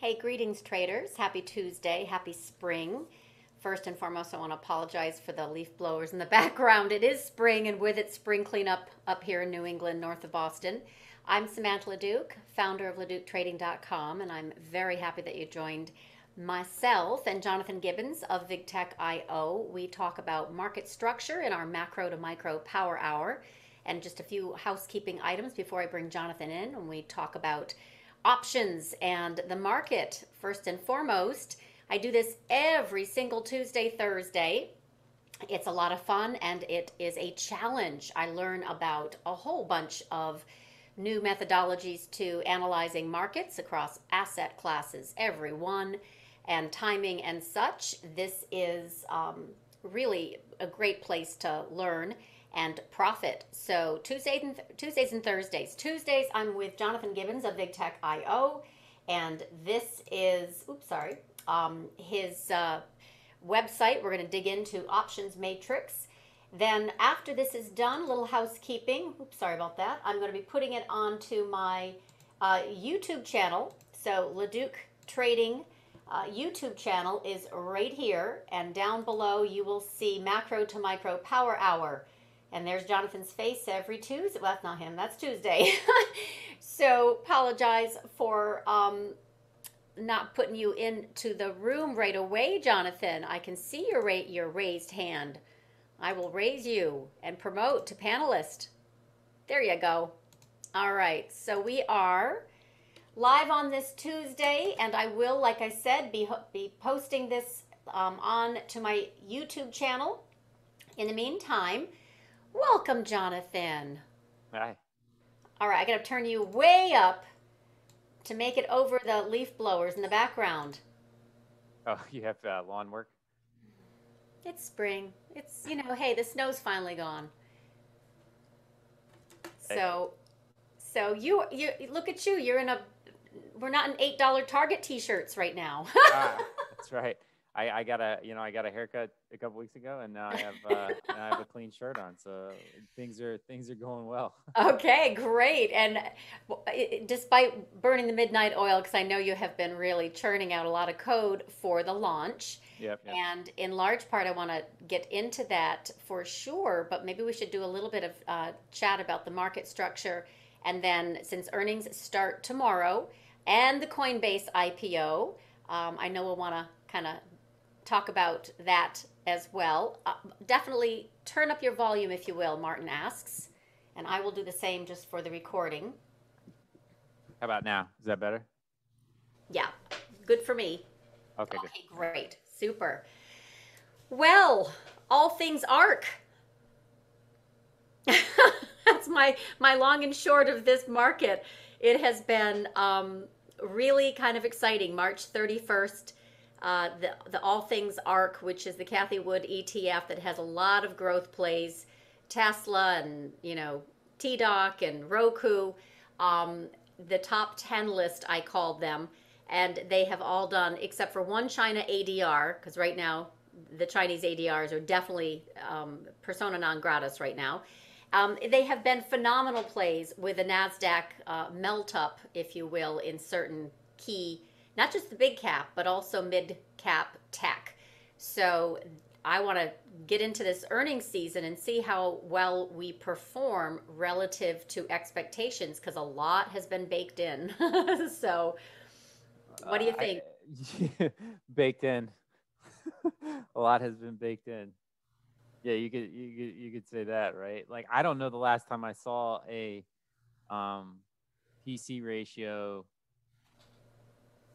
Hey, greetings, traders. Happy Tuesday. Happy spring. First and foremost, I want to apologize for the leaf blowers in the background. It is spring, and with it, spring cleanup up here in New England, north of Boston. I'm Samantha LeDuc, founder of LeDucTrading.com, and I'm very happy that you joined myself and Jonathan Gibbons of VigTech.io. We talk about market structure in our macro to micro power hour, and just a few housekeeping items before I bring Jonathan in, and we talk about options and the market. First and foremost, I do this every single Tuesday, Thursday. It's a lot of fun and it is a challenge. I learn about a whole bunch of new methodologies to analyzing markets across asset classes, every one, and timing and such. This is um, really a great place to learn and profit. So Tuesdays and Tuesdays and Thursdays. Tuesdays I'm with Jonathan Gibbons of VigTech IO, and this is oops sorry um, his uh, website. We're going to dig into options matrix. Then after this is done, a little housekeeping. Oops, sorry about that. I'm going to be putting it onto my uh, YouTube channel. So Leduc Trading uh, YouTube channel is right here, and down below you will see Macro to Micro Power Hour. And there's Jonathan's face every Tuesday. Well, that's not him. That's Tuesday. so apologize for um, not putting you into the room right away, Jonathan. I can see your ra- your raised hand. I will raise you and promote to panelist. There you go. All right. So we are live on this Tuesday, and I will, like I said, be be posting this um, on to my YouTube channel. In the meantime Welcome, Jonathan. Hi. All right, I got to turn you way up to make it over the leaf blowers in the background. Oh, you have uh, lawn work? It's spring. It's, you know, hey, the snow's finally gone. So, so you, you look at you. You're in a, we're not in $8 Target t-shirts right now. ah, that's right. I, I got a you know I got a haircut a couple weeks ago, and now I have uh, now I have a clean shirt on. So things are things are going well. okay, great. And despite burning the midnight oil, because I know you have been really churning out a lot of code for the launch. Yep, yep. And in large part, I want to get into that for sure. But maybe we should do a little bit of uh, chat about the market structure, and then since earnings start tomorrow and the Coinbase IPO. Um, I know we'll want to kind of talk about that as well. Uh, definitely turn up your volume, if you will, Martin asks. And I will do the same just for the recording. How about now? Is that better? Yeah, good for me. Okay, okay good. great. Super. Well, all things ARK. That's my my long and short of this market. It has been um, really kind of exciting. March 31st uh, the, the All Things ARK, which is the Cathie Wood ETF that has a lot of growth plays, Tesla and, you know, TDOC and Roku. Um, the top 10 list, I called them, and they have all done, except for one China ADR, because right now the Chinese ADRs are definitely um, persona non gratis right now. Um, they have been phenomenal plays with a NASDAQ uh, melt up, if you will, in certain key not just the big cap, but also mid cap tech. So I want to get into this earnings season and see how well we perform relative to expectations because a lot has been baked in. so, what do you think? Uh, I, baked in. a lot has been baked in. Yeah, you could you could you could say that, right? Like I don't know the last time I saw a um, PC ratio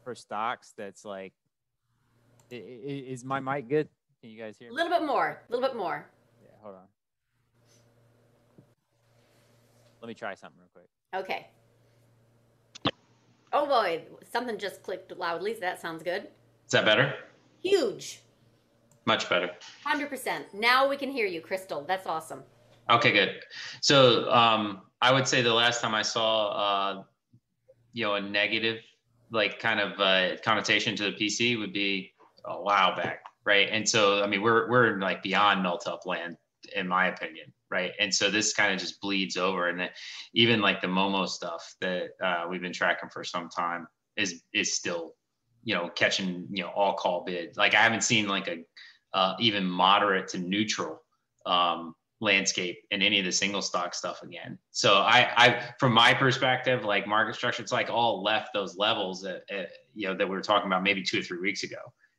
for stocks that's like is my mic good? Can you guys hear me? a little bit more a little bit more. Yeah hold on. Let me try something real quick. Okay. Oh boy something just clicked loudly so that sounds good. Is that better? Huge. Much better. 100% now we can hear you crystal. That's awesome. Okay good. So um, i would say the last time i saw uh, you know a negative like kind of uh, connotation to the PC would be a while back, right? And so, I mean, we're we're like beyond melt up land, in my opinion, right? And so this kind of just bleeds over, and even like the Momo stuff that uh, we've been tracking for some time is is still you know, catching, you know, all call bid. Like I haven't seen like a uh, even moderate to neutral um, landscape in any of the single stock stuff again. So I, I, from my perspective, like market structure, it's like all left those levels that, uh, you know, that we were talking about maybe two or three weeks ago.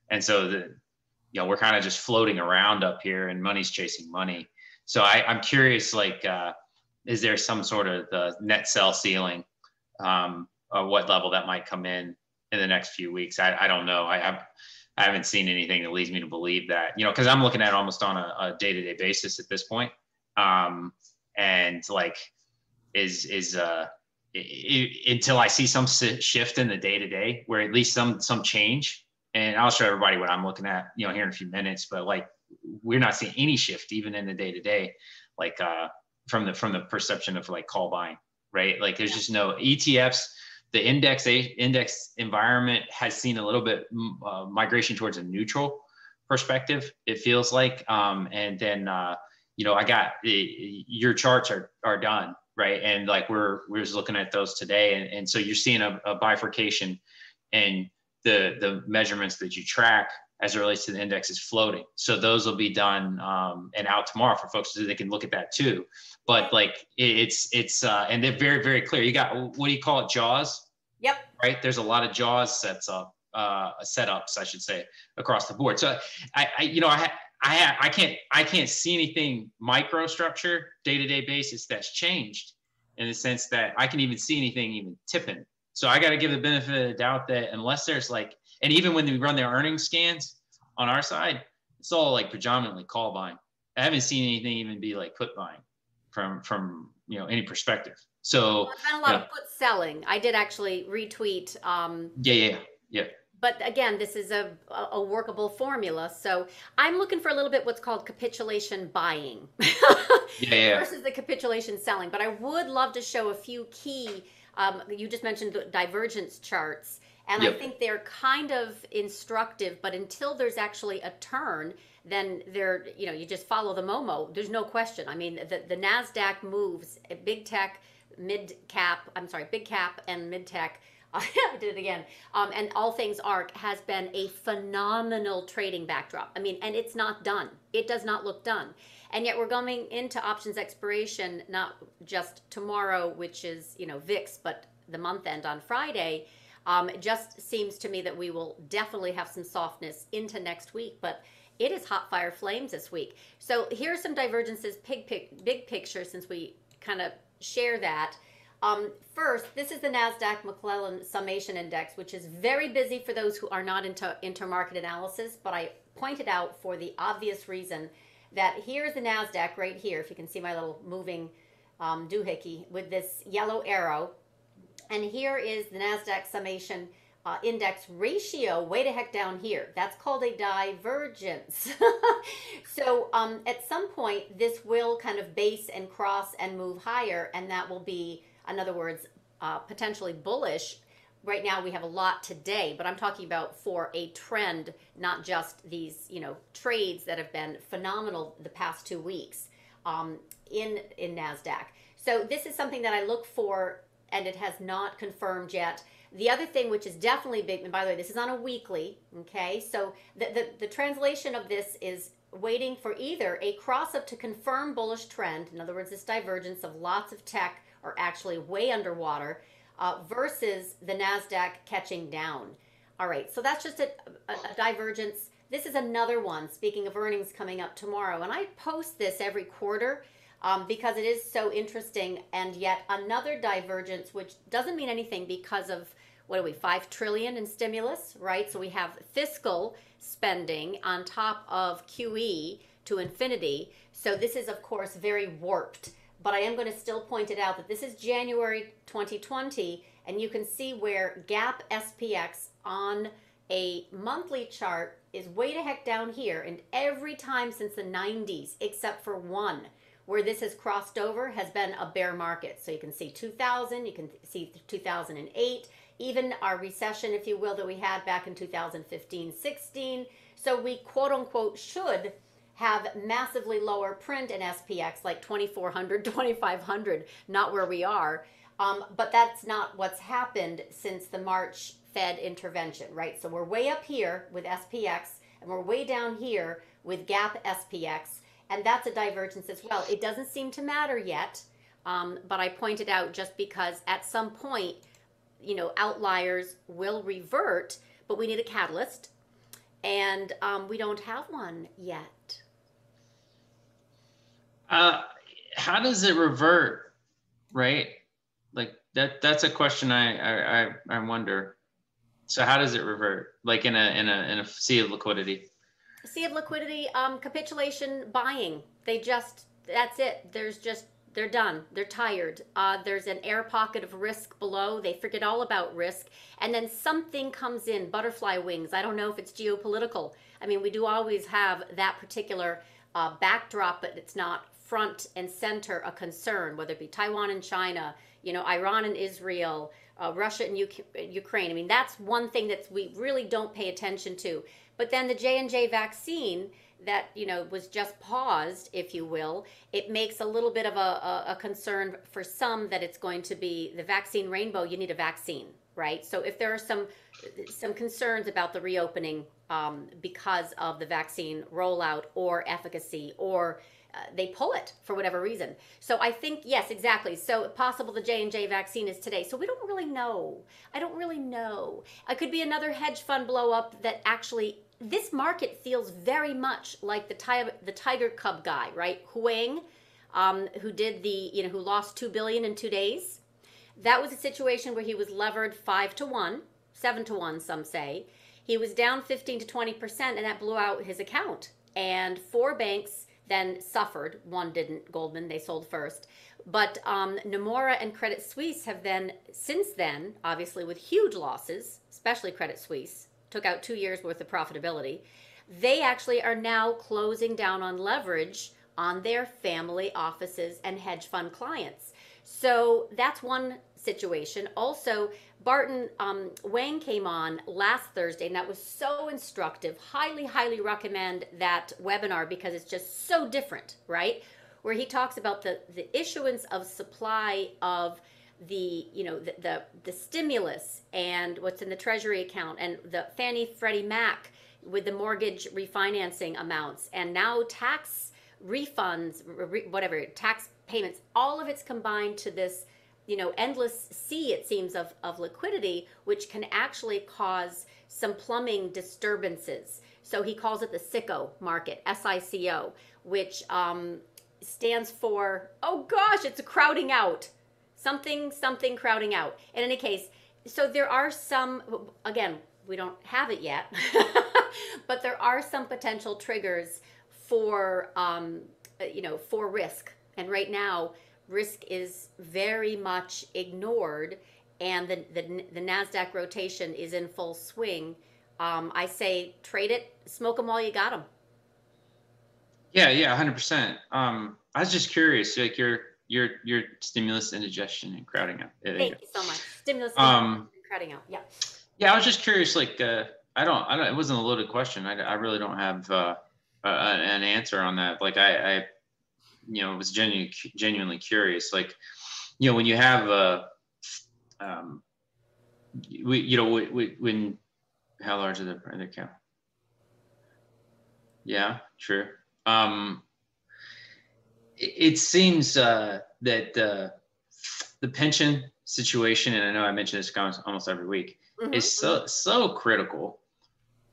And so the, you know, we're kind of just floating around up here and money's chasing money. So I, I'm curious, like, uh, is there some sort of the net sell ceiling, um, or what level that might come in in the next few weeks? I, I don't know. I have, I haven't seen anything that leads me to believe that, you know, because I'm looking at it almost on a, day to day basis at this point. Um, and like, is is uh, it, it, until I see some shift in the day to day, where at least some some change. And I'll show everybody what I'm looking at, you know, here in a few minutes. But like, we're not seeing any shift even in the day to day, like uh, from the from the perception of like call buying, right? Like, there's just no ETFs the index index environment has seen a little bit uh, migration towards a neutral perspective. It feels like, um, and then uh, you know, I got your charts are are done right, and like we're we're just looking at those today, and, and so you're seeing a, a bifurcation, and the the measurements that you track as it relates to the index is floating. So those will be done um, and out tomorrow for folks so they can look at that too. But like it's it's uh, and they're very very clear. You got what do you call it? Jaws. Yep. Right. There's a lot of Jaws sets up uh, setups, I should say, across the board. So I, I you know I. I, I can't I can't see anything microstructure day to day basis that's changed in the sense that I can even see anything even tipping. So I got to give the benefit of the doubt that unless there's like and even when we run their earnings scans on our side, it's all like predominantly call buying. I haven't seen anything even be like put buying from from you know any perspective. So well, I've done a lot of put selling. I did actually retweet. Um, yeah, yeah, yeah. But again, this is a, a workable formula. So I'm looking for a little bit what's called capitulation buying yeah, yeah. versus the capitulation selling. But I would love to show a few key. Um, you just mentioned the divergence charts and yep. I think they're kind of instructive, but until there's actually a turn, then they're, you know, you just follow the Momo. There's no question. I mean, the, the NASDAQ moves, big tech, mid cap, I'm sorry, big cap and mid tech. I did it again. Um, and all things ARK has been a phenomenal trading backdrop. I mean, and it's not done. It does not look done. And yet we're going into options expiration, not just tomorrow, which is, you know, VIX, but the month end on Friday. Um, it just seems to me that we will definitely have some softness into next week, but it is hot fire flames this week. So here's some divergences, big, big, big picture, since we kind of share that. Um, first, this is the NASDAQ McClellan Summation Index, which is very busy for those who are not into intermarket analysis, but I pointed out for the obvious reason that here's the NASDAQ right here, if you can see my little moving um, doohickey with this yellow arrow and here is the NASDAQ summation uh, index ratio way to heck down here. That's called a divergence. so um, at some point, this will kind of base and cross and move higher, and that will be, in other words, uh, potentially bullish. Right now, we have a lot today, but I'm talking about for a trend, not just these, you know, trades that have been phenomenal the past two weeks um, in in Nasdaq. So this is something that I look for and it has not confirmed yet. The other thing, which is definitely big, and by the way, this is on a weekly, okay? So the, the, the translation of this is waiting for either a cross up to confirm bullish trend, in other words, this divergence of lots of tech are actually way underwater, uh, versus the NASDAQ catching down. All right, so that's just a, a, a divergence. This is another one, speaking of earnings coming up tomorrow, and I post this every quarter um, because it is so interesting. And yet another divergence, which doesn't mean anything because of what are we, five trillion in stimulus, right? So we have fiscal spending on top of QE to infinity. So this is, of course, very warped. But I am going to still point it out that this is January 2020, and you can see where GAAP SPX on a monthly chart is way the heck down here. And every time since the 90s, except for one, where this has crossed over has been a bear market. So you can see 2000, you can see 2008, even our recession, if you will, that we had back in 2015 16. So we quote unquote should have massively lower print in SPX like 2400, 2500, not where we are. Um, but that's not what's happened since the March Fed intervention, right? So we're way up here with SPX and we're way down here with GAAP SPX, and that's a divergence as well. It doesn't seem to matter yet, um, but I pointed out just because at some point, you know, outliers will revert, but we need a catalyst, and um, we don't have one yet. Uh, how does it revert, right? Like that. That's a question I I I wonder. So how does it revert? Like in a in a in a sea of liquidity. Sea of liquidity, um, capitulation, buying. They just that's it. There's just they're done. They're tired. Uh, there's an air pocket of risk below. They forget all about risk, and then something comes in. Butterfly wings. I don't know if it's geopolitical. I mean, we do always have that particular uh, backdrop, but it's not front and center a concern, whether it be Taiwan and China, you know, Iran and Israel, uh, Russia and Ukraine. I mean, that's one thing that we really don't pay attention to. But then the J and J vaccine that you know was just paused, if you will, it makes a little bit of a, a, a concern for some that it's going to be the vaccine rainbow. You need a vaccine, right? So if there are some some concerns about the reopening um, because of the vaccine rollout or efficacy or uh, they pull it for whatever reason. So I think yes, exactly. So possible the J and J vaccine is today. So we don't really know. I don't really know. It could be another hedge fund blow up that actually. This market feels very much like the tiger, the tiger cub guy, right? Hwang, um, who did the you know who lost two billion in two days. That was a situation where he was levered five to one, seven to one, some say. He was down 15 to 20 percent, and that blew out his account. And four banks then suffered. One didn't, Goldman, they sold first. But um, Nomura and Credit Suisse have then, since then, obviously with huge losses, especially Credit Suisse, took out two years worth of profitability. They actually are now closing down on leverage on their family offices and hedge fund clients. So that's one situation. Also, Barton um, Wang came on last Thursday, and that was so instructive. Highly, highly recommend that webinar because it's just so different, right? Where he talks about the, the issuance of supply of the you know the, the, the stimulus and what's in the treasury account and the Fannie Freddie Mac with the mortgage refinancing amounts and now tax refunds whatever tax payments all of it's combined to this you know endless sea it seems of, of liquidity which can actually cause some plumbing disturbances. So he calls it the sico market sico which um, stands for oh gosh it's crowding out something something crowding out in any case so there are some again we don't have it yet but there are some potential triggers for um, you know for risk and right now risk is very much ignored and the, the, the NASDAQ rotation is in full swing, um, I say trade it, smoke them while you got them. Yeah, yeah, 100%. Um, I was just curious, like your your your stimulus indigestion and crowding out. Thank you. you so much. Stimulus um, and crowding out. Yeah. Yeah, I was just curious. Like, uh, I don't, I don't. It wasn't a loaded question. I, I really don't have uh, uh, an answer on that. Like, I, I you know was genuinely genuinely curious like you know when you have a um we you know we, we, when how large are the the count yeah true um it, it seems uh that uh the pension situation and i know i mention this almost every week mm-hmm. is so so critical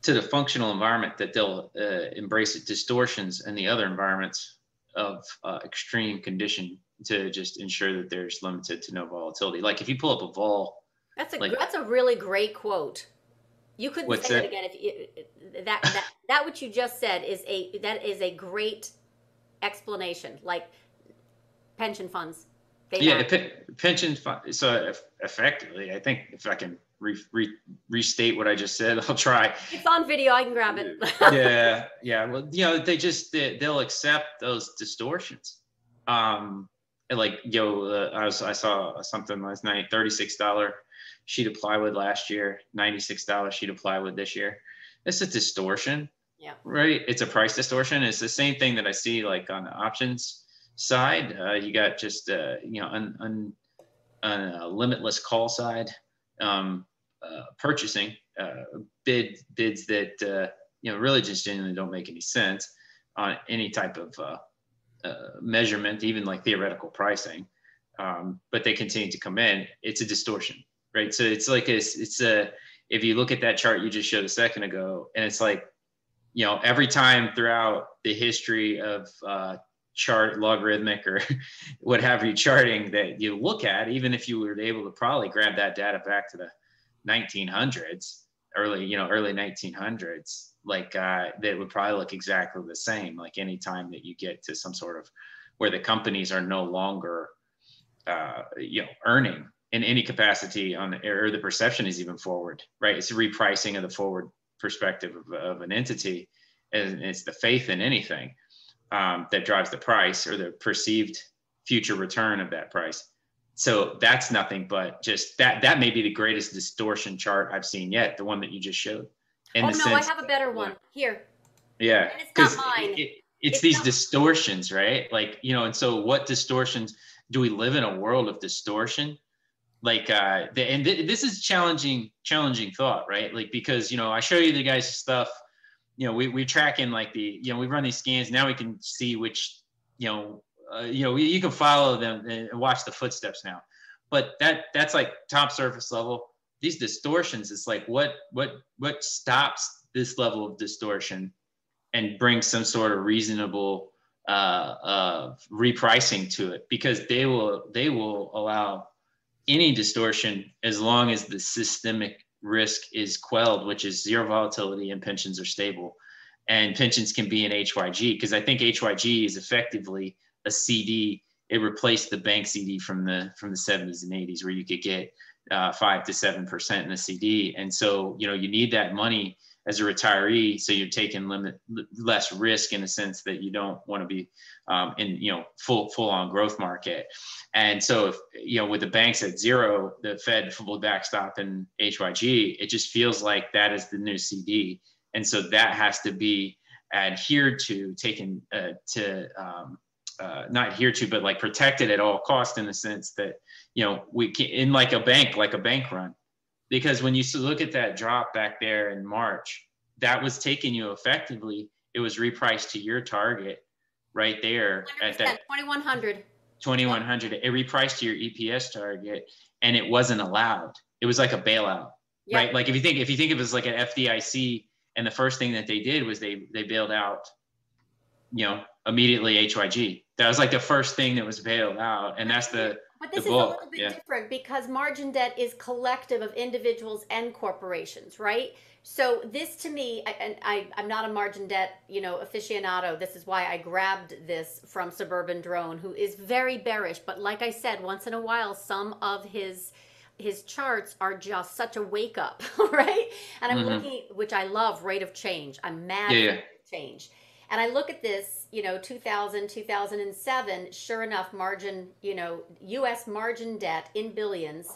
to the functional environment that they'll uh, embrace it distortions in the other environments of uh, extreme condition to just ensure that there's limited to no volatility. Like if you pull up a vol, that's a like, that's a really great quote. You couldn't say that again. If you, that that that what you just said is a that is a great explanation. Like pension funds. yeah, p- pension fund. So effectively, I think if I can re, re, restate what I just said. I'll try. It's on video. I can grab it. yeah, yeah. Well, you know, they just they, will accept those distortions. Um, like yo, uh, I was I saw something last night. Thirty six dollar sheet of plywood last year. Ninety six dollar sheet of plywood this year. It's a distortion. Yeah. Right. It's a price distortion. It's the same thing that I see like on the options side. Uh, you got just uh, you know un, un uh, limitless call side um, uh, purchasing uh, bid bids that uh, you know really just genuinely don't make any sense on any type of measurement, even like theoretical pricing. Um, but they continue to come in. It's a distortion, right? So it's like a, it's a if you look at that chart you just showed a second ago, and it's like you know every time throughout the history of uh, chart logarithmic or what have you charting that you look at even if you were able to probably grab that data back to the 1900s early you know early 1900s like uh, that would probably look exactly the same like anytime that you get to some sort of where the companies are no longer uh, you know earning in any capacity on the, or the perception is even forward right? It's a repricing of the forward perspective of, of an entity and it's the faith in anything um, that drives the price or the perceived future return of that price. So that's nothing but just that. That may be the greatest distortion chart I've seen yet. The one that you just showed. In oh no, I have a better one here. Yeah, it's not mine. It, it, it's, it's, these not- distortions, right? Like you know, and so what distortions? Do we live in a world of distortion? Like, uh, the, and th- this is challenging, challenging thought, right? Like because you know, I show you the guys' stuff you know, we, we track in like the, you know, we run these scans. Now we can see which, you know, uh, you know, you can follow them and watch the footsteps now. But that that's like top surface level. These distortions, it's like what what what stops this level of distortion and brings some sort of reasonable uh, uh, repricing to it because they will they will allow any distortion as long as the systemic risk is quelled, which is zero volatility and pensions are stable. And pensions can be an HYG because I think HYG is effectively a CD. It replaced the bank CD from the from the 70s and 80s where you could get uh, five to seven percent in a CD. And so you know you need that money as a retiree, so you're taking limit less risk in the sense that you don't want to be um, in you know full full on growth market. And so if you know with the banks at zero, the Fed full backstop and HYG, it just feels like that is the new CD, and so that has to be adhered to, taken uh, to um, uh, not adhered to, but like protected at all cost in the sense that you know we can in like a bank, like a bank run because when you look at that drop back there in March, that was taking you effectively. It was repriced to your target right there at that 2100. 2100. It repriced to your EPS target and it wasn't allowed. It was like a bailout, right? Like if you think if you think of it as like an FDIC and the first thing that they did was they they bailed out, you know, immediately HYG. That was like the first thing that was bailed out, and that's the but this is a little bit yeah. different because margin debt is collective of individuals and corporations, right? So this to me, and I, I'm not a margin debt, you know, aficionado. This is why I grabbed this from Suburban Drone, who is very bearish. But like I said, once in a while, some of his his charts are just such a wake up, right? And I'm mm-hmm. looking, which I love, rate of change. I'm mad yeah, yeah. change. And I look at this, you know, 2000, 2007, sure enough, margin, you know, US margin debt in billions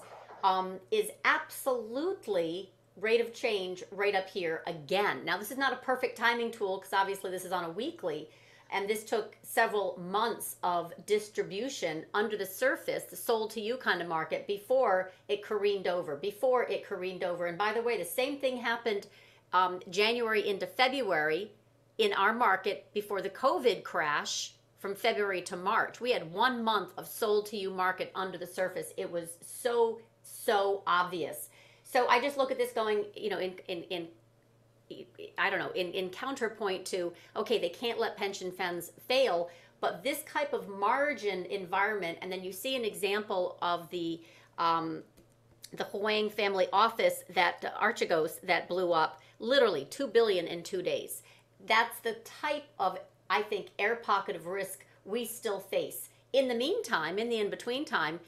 um, is absolutely rate of change right up here again. Now, this is not a perfect timing tool because obviously this is on a weekly. And this took several months of distribution under the surface, the sold to you kind of market, before it careened over, before it careened over. And by the way, the same thing happened um, January into February in our market before the COVID crash from February to March. We had one month of sold to you market under the surface. It was so, so obvious. So I just look at this going, you know, in, in, in I don't know, in, in counterpoint to, okay, they can't let pension funds fail, but this type of margin environment, and then you see an example of the um, the Hwang family office that uh, Archegos that blew up, literally two billion in two days that's the type of, I think, air pocket of risk we still face. In the meantime, in the in between time,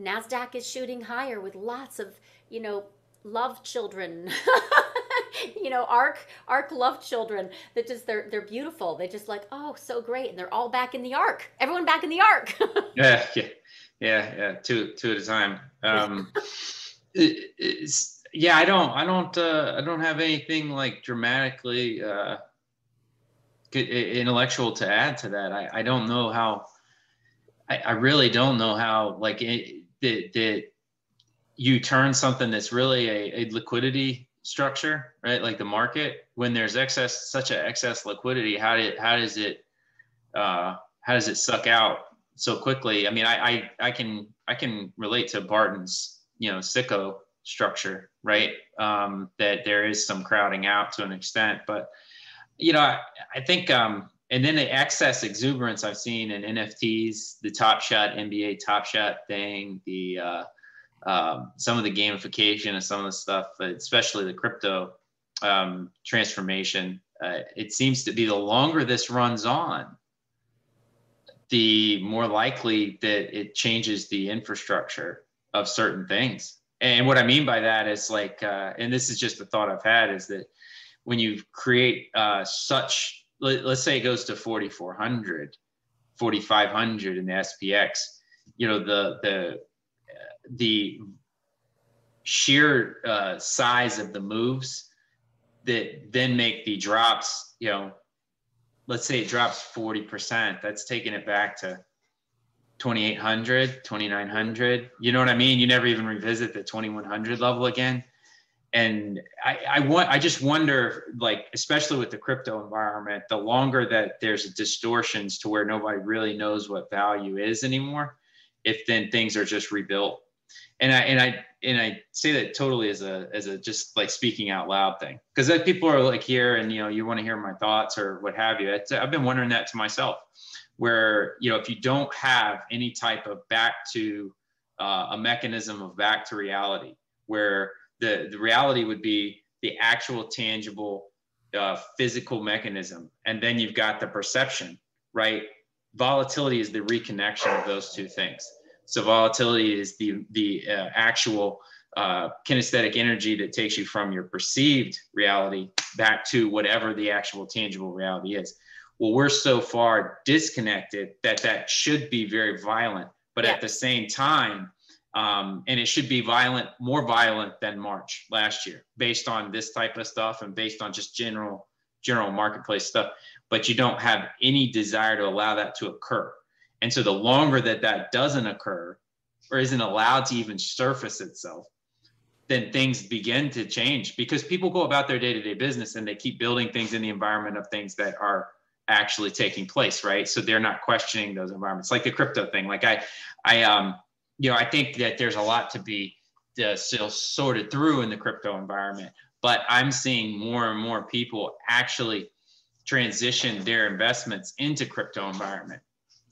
NASDAQ is shooting higher with lots of, you know, love children. you know, ARK ARK love children that just they're they're beautiful. They just like, oh, so great. And they're all back in the ARK. Everyone back in the ARK. yeah, yeah. Yeah, yeah, two two at a time. Um it, yeah, I don't I don't uh I don't have anything like dramatically uh intellectual to add to that. I, I don't know how. I, I really don't know how like that that you turn something that's really a, a liquidity structure, right? Like the market, when there's excess, such an excess liquidity, how did how does it uh, how does it suck out so quickly? I mean, I, I I can I can relate to Barton's you know sicko structure, right? Um, that there is some crowding out to an extent, but you know, I, I think um, and then the excess exuberance I've seen in NFTs, the Top Shot NBA Top Shot thing, the uh, um, some of the gamification and some of the stuff, especially the crypto um, transformation. Uh, it seems to be the longer this runs on, the more likely that it changes the infrastructure of certain things. And what I mean by that is like, uh, and this is just the thought I've had, is that when you create uh, such, let, us say it goes to 4,400, 4,500 in the SPX, you know, the the the sheer uh, size of the moves that then make the drops, you know, let's say it drops 40%, that's taking it back to 2800, 2900. You know what I mean? You never even revisit the 2100 level again. And I, I want, I just wonder, like, especially with the crypto environment, the longer that there's distortions to where nobody really knows what value is anymore, if then things are just rebuilt and I and I and I say that totally as a as a just like speaking out loud thing because people are like here and you know you want to hear my thoughts or what have you. It's, I've been wondering that to myself, where you know if you don't have any type of back to uh, a mechanism of back to reality, where the the reality would be the actual tangible uh, physical mechanism, and then you've got the perception, right? Volatility is the reconnection of those two things so volatility is the the uh, actual uh, kinesthetic energy that takes you from your perceived reality back to whatever the actual tangible reality is. Well, we're so far disconnected that that should be very violent, but yeah. at the same time, um, and it should be violent, more violent than March last year, based on this type of stuff and based on just general general marketplace stuff. But you don't have any desire to allow that to occur. And so the longer that that doesn't occur or isn't allowed to even surface itself, then things begin to change because people go about their day-to-day business and they keep building things in the environment of things that are actually taking place, right? So they're not questioning those environments, like the crypto thing. Like I, I, um, you know, I think that there's a lot to be uh, still sorted through in the crypto environment, but I'm seeing more and more people actually transition their investments into crypto environment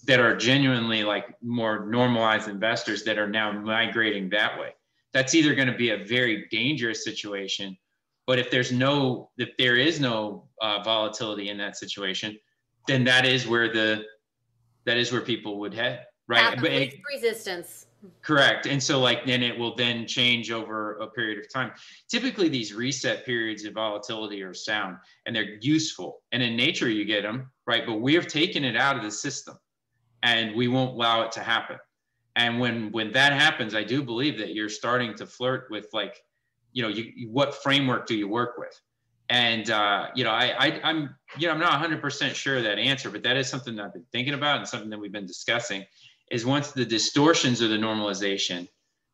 that are genuinely like more normalized investors that are now migrating that way. That's either going to be a very dangerous situation, but if there's no, if there is no uh, volatility in that situation, then that is where the, that is where people would head, right? but resistance. Correct. And so like then it will then change over a period of time. Typically these reset periods of volatility are sound and they're useful. And in nature you get them, right? But we have taken it out of the system and we won't allow it to happen. And when when that happens, I do believe that you're starting to flirt with like, you know, you, what framework do you work with? And uh, you know, I, I I'm you know I'm not 100 percent sure of that answer, but that is something that I've been thinking about and something that we've been discussing. Is once the distortions are the normalization,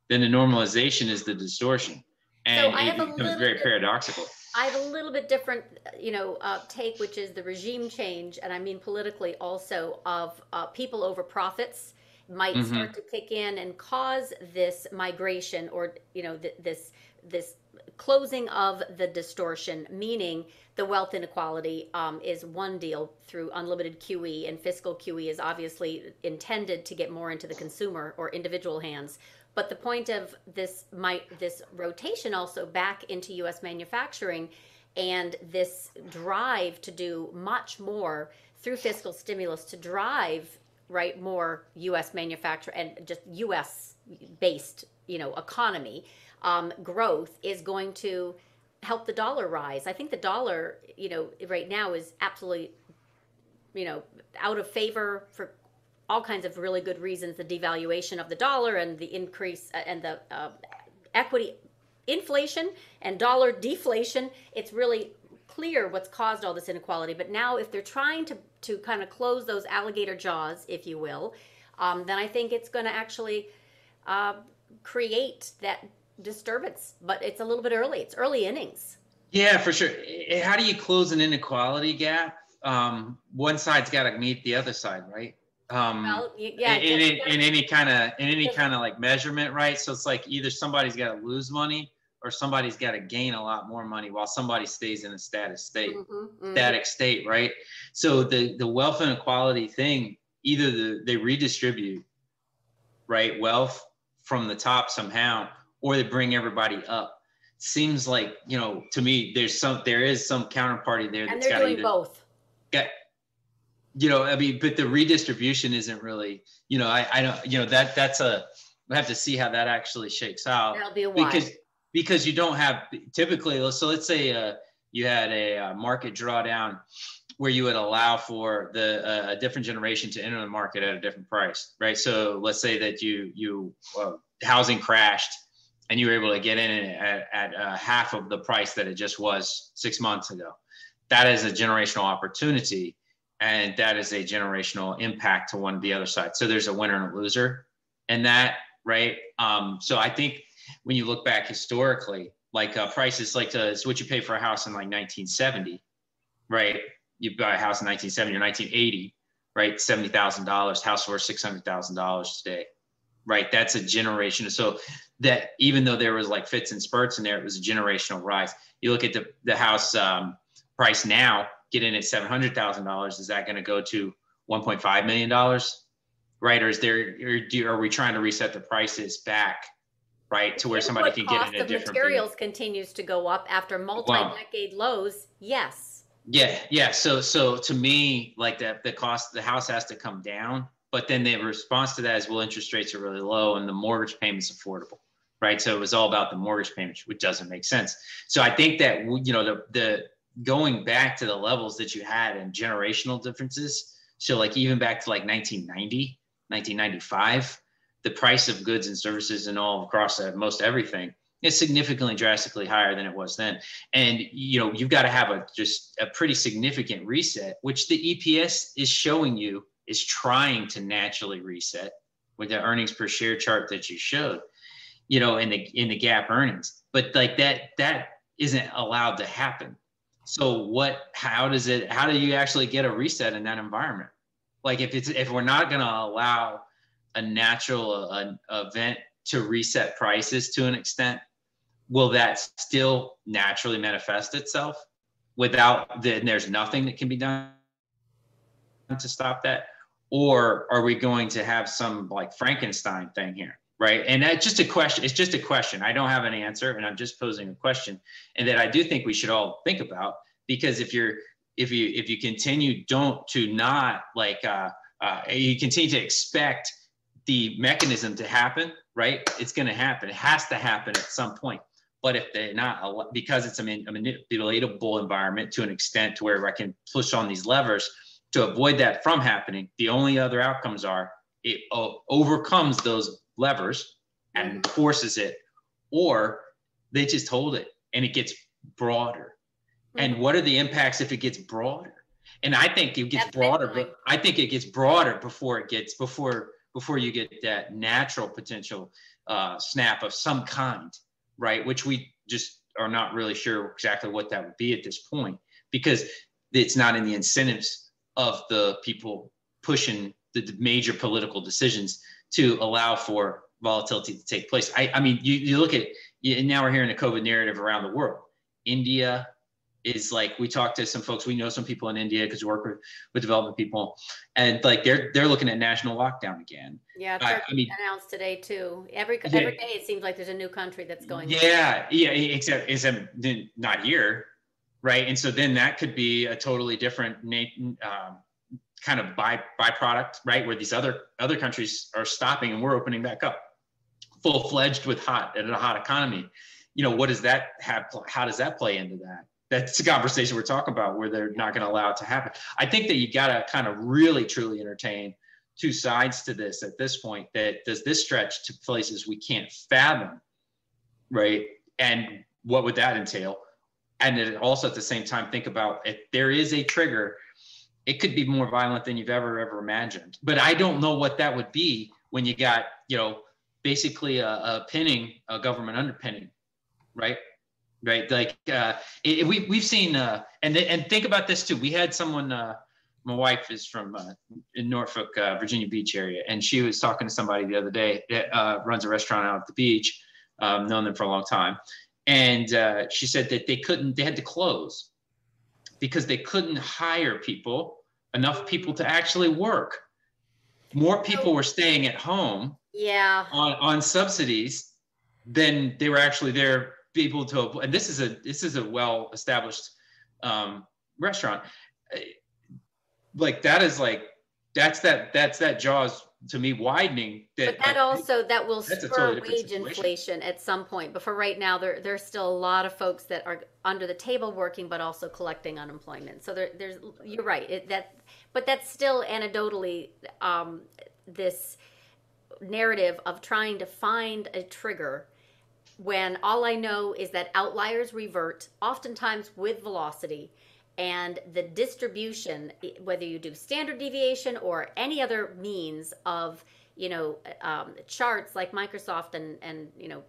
then the normalization is the distortion, and so it becomes very bit, paradoxical. I have a little bit different, you know, uh, take, which is the regime change, and I mean politically also of uh, people over profits might mm-hmm. start to kick in and cause this migration or you know th- this this closing of the distortion, meaning the wealth inequality um, is one deal through unlimited QE, and fiscal QE is obviously intended to get more into the consumer or individual hands. But the point of this might this rotation also back into U.S. manufacturing and this drive to do much more through fiscal stimulus to drive right more U.S. manufacture and just U.S. based you know economy um, growth is going to help the dollar rise. I think the dollar you know right now is absolutely you know out of favor for all kinds of really good reasons the devaluation of the dollar and the increase uh, and the uh, equity inflation and dollar deflation it's really clear what's caused all this inequality but now if they're trying to to kind of close those alligator jaws if you will um, then i think it's going to actually uh, create that disturbance, but it's a little bit early. It's early innings. Yeah, for sure. How do you close an inequality gap? Um, one side's got to meet the other side, right? Um, well, yeah. In, in, in any kind of in any kind of like measurement, right? So it's like either somebody's got to lose money or somebody's got to gain a lot more money while somebody stays in a status state, mm-hmm, mm-hmm. static state, right? So the the wealth inequality thing, either the, they redistribute, right, wealth from the top somehow, or they bring everybody up. Seems like you know to me, there's some there is some counterparty there. And they're doing either, both. Yeah, you know, I mean, but the redistribution isn't really, you know, I I don't, you know, that that's a I have to see how that actually shakes out. That'll be a while. Because because you don't have typically so let's say uh, you had a, a, uh, market drawdown where you would allow for the uh, a different generation to enter the market at a different price right so let's say that you you uh, housing crashed and you were able to get in at, at uh, half of the price that it just was six months ago that is a generational opportunity and that is a generational impact to one of the other side so there's a winner and a loser and that right um, so i think when you look back historically, like uh, prices like uh, it's what you pay for a house in like 1970, right? You buy a house in 1970 or 1980, right? Seventy thousand dollars, house worth six hundred thousand dollars today, right? That's a generation. So that even though there was like fits and spurts in there, it was a generational rise. You look at the the house um, price now, get in at seven hundred thousand dollars. Is that going to go to 1.5 million dollars, right? Or is there? Or do, are we trying to reset the prices back? right? To where somebody can get in a different materials continues to go up after multi-decade lows. Yes. Yeah, yeah. So, so to me, like that, the cost, the house has to come down. But then the response to that is, well, interest rates are really low and the mortgage payment's affordable, right? So it was all about the mortgage payment, which doesn't make sense. So I think that you know the the going back to the levels that you had and generational differences. So like even back to like 1990, 1995 the price of goods and services and all across uh, most everything is significantly drastically higher than it was then and you know you've got to have a just a pretty significant reset which the eps is showing you is trying to naturally reset with the earnings per share chart that you showed you know in the in the GAAP earnings. But like that that isn't allowed to happen. So what how does it how do you actually get a reset in that environment? Like if it's if we're not going to allow a natural uh, event to reset prices to an extent, will that still naturally manifest itself without then there's nothing that can be done to stop that? Or are we going to have some like Frankenstein thing here? Right. And that's just a question. It's just a question. I don't have an answer and I'm just posing a question. And that I do think we should all think about because if you're if you if you continue don't to not like uh, uh, you continue to expect the mechanism to happen, right? It's going to happen. It has to happen at some point. But if they're not, because it's a, manipulatable environment to an extent to where I can push on these levers to avoid that from happening, the only other outcomes are it overcomes those levers and forces it, or they just hold it and it gets broader. And mm-hmm. what are the impacts if it gets broader? And I think it gets broader, but I think it gets broader before it gets before before you get that natural potential uh, snap of some kind, right? Which we just are not really sure exactly what that would be at this point because it's not in the incentives of the people pushing the, the major political decisions to allow for volatility to take place. I, I mean, you, you look at, and now we're hearing the COVID narrative around the world. India, is like we talked to some folks we know some people in india because we work with with development people and like they're they're looking at national lockdown again. Yeah I, I, mean announced today too. Every yeah, every day it seems like there's a new country that's going yeah yeah except except not here right and so then that could be a totally different um, kind of by byproduct right where these other other countries are stopping and we're opening back up full-fledged with hot and a hot economy you know what does that have how does that play into that that's the conversation we're talking about where they're not going to allow it to happen. I think that you got to kind of really truly entertain two sides to this at this point that does this stretch to places we can't fathom, right? And what would that entail? And then also at the same time, think about if there is a trigger, it could be more violent than you've ever, ever imagined. But I don't know what that would be when you got, you know, basically a, a pinning, a government underpinning, right? Right. Like uh, it, we we've seen, uh, and and think about this too. We had someone. Uh, my wife is from uh, in Norfolk, uh, Virginia Beach area, and she was talking to somebody the other day that uh, runs a restaurant out at the beach. Um, known them for a long time, and uh, she said that they couldn't, they had to close because they couldn't hire people, enough people to actually work. More people were staying at home Yeah. on, on subsidies than they were actually there able to and this is a this is a well established um, restaurant Eh, like that is like that's that that's that jaws to me widening that, But that also, that will spur totally wage situation. inflation at some point. But for right now, there, there's still a lot of folks that are under the table working, but also collecting unemployment. So there, there's, you're right, it, that, but that's still anecdotally, um, this narrative of trying to find a trigger when all I know is that outliers revert, oftentimes with velocity, and the distribution, whether you do standard deviation or any other means of, you know, um, charts like Microsoft and and you know,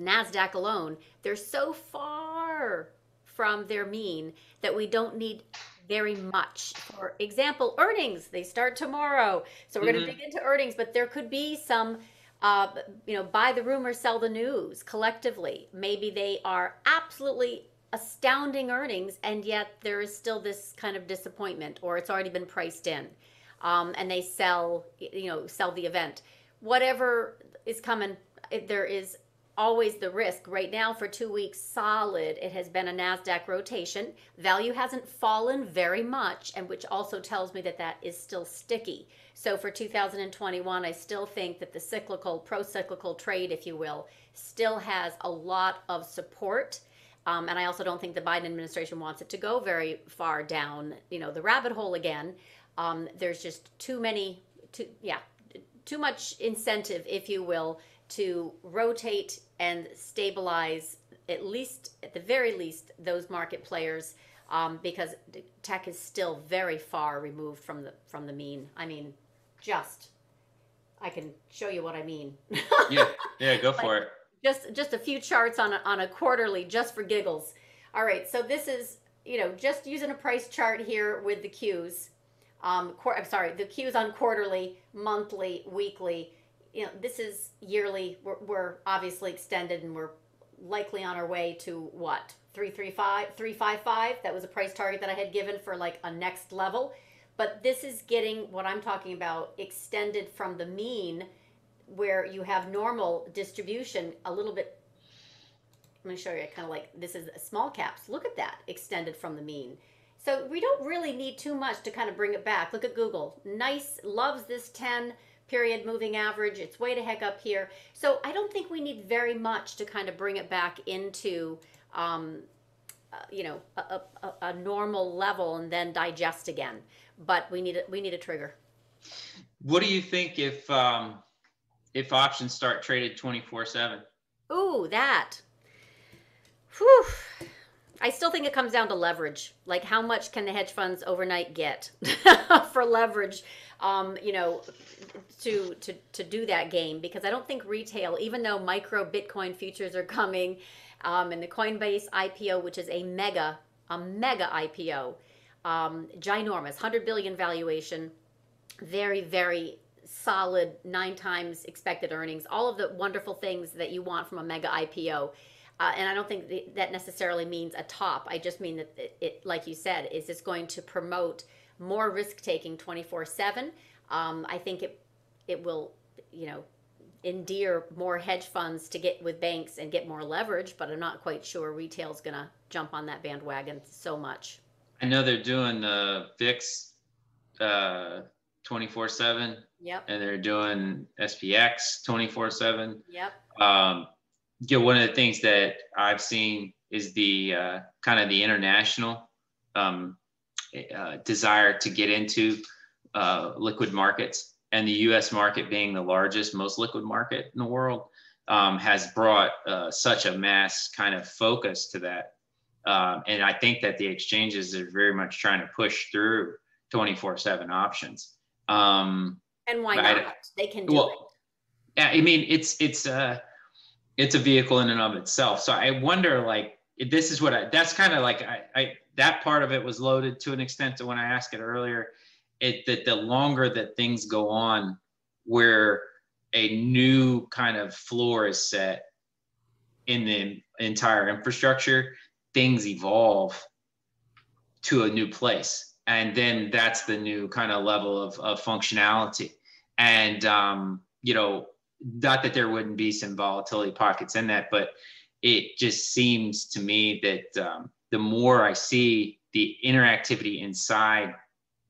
Nasdaq alone, they're so far from their mean that we don't need very much. For example, earnings they start tomorrow, so we're going Mhm. to dig into earnings, but there could be some uh, you know, buy the rumor, sell the news collectively. Maybe they are absolutely astounding earnings, and yet there is still this kind of disappointment, or it's already been priced in, um, and they sell, you know, sell the event. Whatever is coming, there is always the risk. Right now, for two weeks solid, it has been a Nasdaq rotation. Value hasn't fallen very much, and which also tells me that that is still sticky. So for 2021, I still think that the cyclical, pro-cyclical trade, if you will, still has a lot of support. Um, and I also don't think the Biden administration wants it to go very far down, you know, the rabbit hole again. Um, there's just too many, too, yeah, too much incentive, if you will, to rotate and stabilize at least, at the very least, those market players, um, because tech is still very far removed from the from the mean. I mean, just I can show you what I mean. yeah yeah go for it just just a few charts on a, on a quarterly just for giggles. All right so this is you know just using a price chart here with the Qs um quar- i'm sorry the Qs on quarterly monthly weekly. You know this is yearly. We're, we're obviously extended and we're likely on our way to what? 335 355 that was a price target that i had given for like a next level. But this is getting what i'm talking about extended from the mean where you have normal distribution a little bit going to show you kind of like this is small caps. Look at that extended from the mean. So we don't really need too much to kind of bring it back. Look at Google. Nice, loves this 10 period moving average. It's way to heck up here. So I don't think we need very much to kind of bring it back into, um, uh, you know, a, a, a- a normal level and then digest again. But we need a, we need a trigger. what do you think if um if options start traded 24 7 Ooh, that. Whew. I still think it comes down to leverage. Like, how much can the hedge funds overnight get for leverage? Um, you know, to to to do that game because I don't think retail, even though micro Bitcoin futures are coming, um, and the Coinbase IPO, which is a mega a mega IPO, um, ginormous, hundred billion valuation, very very solid nine times expected earnings all of the wonderful things that you want from a mega ipo uh, and i don't think th- that necessarily means a top. I just mean that it, it like you said is this going to promote more risk taking 24 7 um, i think it it will you know endear more hedge funds to get with banks and get more leverage but i'm not quite sure retail's going to jump on that bandwagon so much. I know they're doing the vix uh 24 7 yep and they're doing spx 24 7 yep um, yeah, one of the things that I've seen is the uh, kind of the international um, uh, desire to get into uh, liquid markets, and the U.S. market being the largest, most liquid market in the world, um, has brought uh, such a mass kind of focus to that. Um, and I think that the exchanges are very much trying to push through 24/7 options. Um, and why not they can do Well, it Yeah, I mean, it's it's a it's a vehicle in and of itself. So I wonder, like, this is what I. That's kind of like I, I that part of it was loaded to an extent to when I asked it earlier. It that the longer that things go on, where a new kind of floor is set in the entire infrastructure, things evolve to a new place. And then that's the new kind of level of, of functionality. And, um, you know, not that there wouldn't be some volatility pockets in that, but it just seems to me that um, the more I see the interactivity inside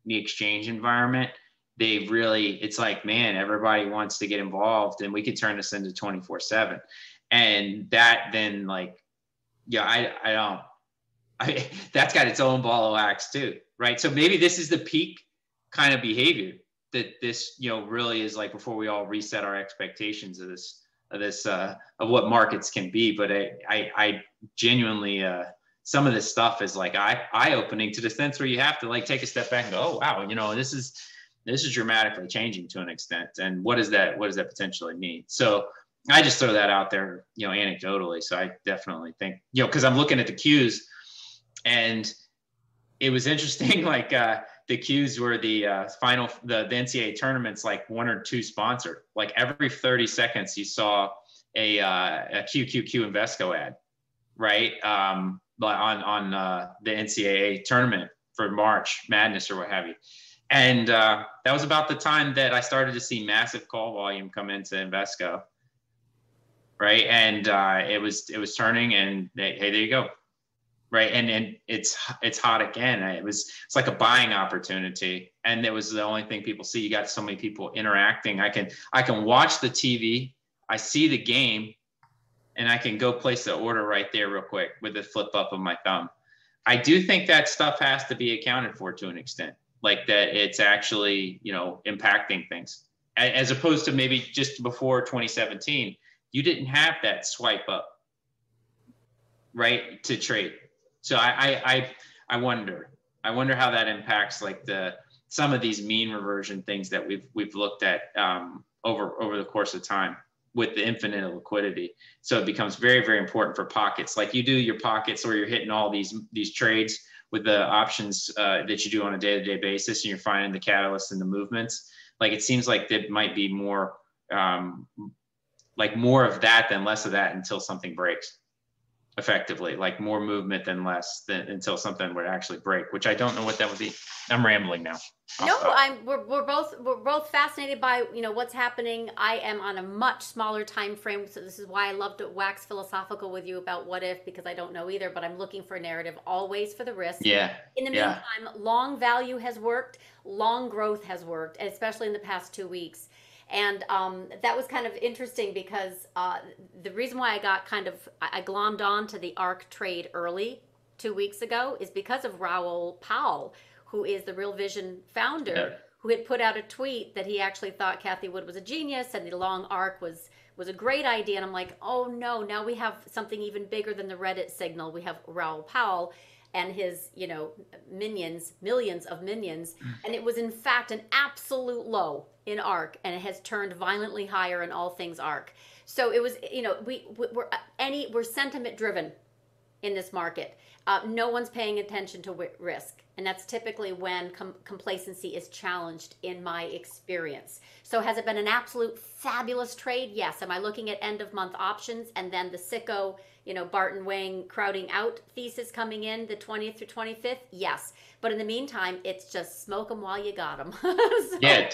the exchange environment, they've really, it's like, man, everybody wants to get involved and we could turn this into 24 seven. And that then like, yeah, I, I don't, I, that's got its own ball of wax too, right? So maybe this is the peak kind of behavior that this, you know, really is like before we all reset our expectations of this, of this, uh, of what markets can be. But I, I, I genuinely, uh, some of this stuff is like eye, eye opening to the sense where you have to like take a step back and go, oh, wow, you know, this is, this is dramatically changing to an extent. And what does that, what does that potentially mean? So I just throw that out there, you know, anecdotally. So I definitely think, you know, cause I'm looking at the Qs and it was interesting. Like, uh, the Qs were the uh, final the, the NCAA tournaments like one or two sponsored. Like every 30 seconds, you saw a uh, a QQQ Invesco ad, right? Um, on on uh, the NCAA tournament for March Madness or what have you. And uh, that was about the time that I started to see massive call volume come into Invesco, right? And uh, it was it was turning, and they, hey, there you go, right? And and it's it's hot again. It was it's like a buying opportunity. And it was the only thing people see. You got so many people interacting. I can i can watch the tv i see the game. And i can go place the order right there real quick with the flip up of my thumb. I do think that stuff has to be accounted for to an extent like that it's actually you know impacting things. As opposed to maybe just before 2017 you didn't have that swipe up right to trade so I, I, I, I wonder, I wonder how that impacts like the, some of these mean reversion things that we've, we've looked at um, over, over the course of time with the infinite liquidity. So it becomes very, very important for pockets. Like you do your pockets or you're hitting all these, these trades with the options uh, that you do on a day-to-day basis and you're finding the catalysts and the movements. Like it seems like there might be more, um, like more of that than less of that until something breaks effectively, like more movement than less than until something would actually break, which I don't know what that would be. I'm rambling now. No, I'm we're, we're both we're both fascinated by you know what's happening. I am on a much smaller time frame, so this is why I love to wax philosophical with you about what if because I don't know either, but I'm looking for a narrative always for the risk. Yeah. In the yeah. meantime, long value has worked, long growth has worked, especially in the past two weeks. And um, that was kind of interesting because uh, the reason why I got kind of, I glommed on to the ARK trade early two weeks ago is because of Raoul Pal, who is the Real Vision founder, yeah. who had put out a tweet that he actually thought Cathie Wood was a genius and the long ARK was was a great idea. And I'm like, oh no, now we have something even bigger than the Reddit signal. We have Raoul Pal and his, you know, minions, millions of minions. Mm. And it was in fact an absolute low in ARK, and it has turned violently higher in all things ARK. So it was, you know, we we're uh, any we're sentiment driven in this market. Uh, no one's paying attention to risk, and that's typically when com- complacency is challenged, in my experience. So, has it been an absolute fabulous trade? Yes. Am I looking at end of month options and then the sicko, you know, Barton Wang crowding out thesis coming in the 20th through 25th? Yes. But in the meantime, it's just smoke them while you got them. so, yeah.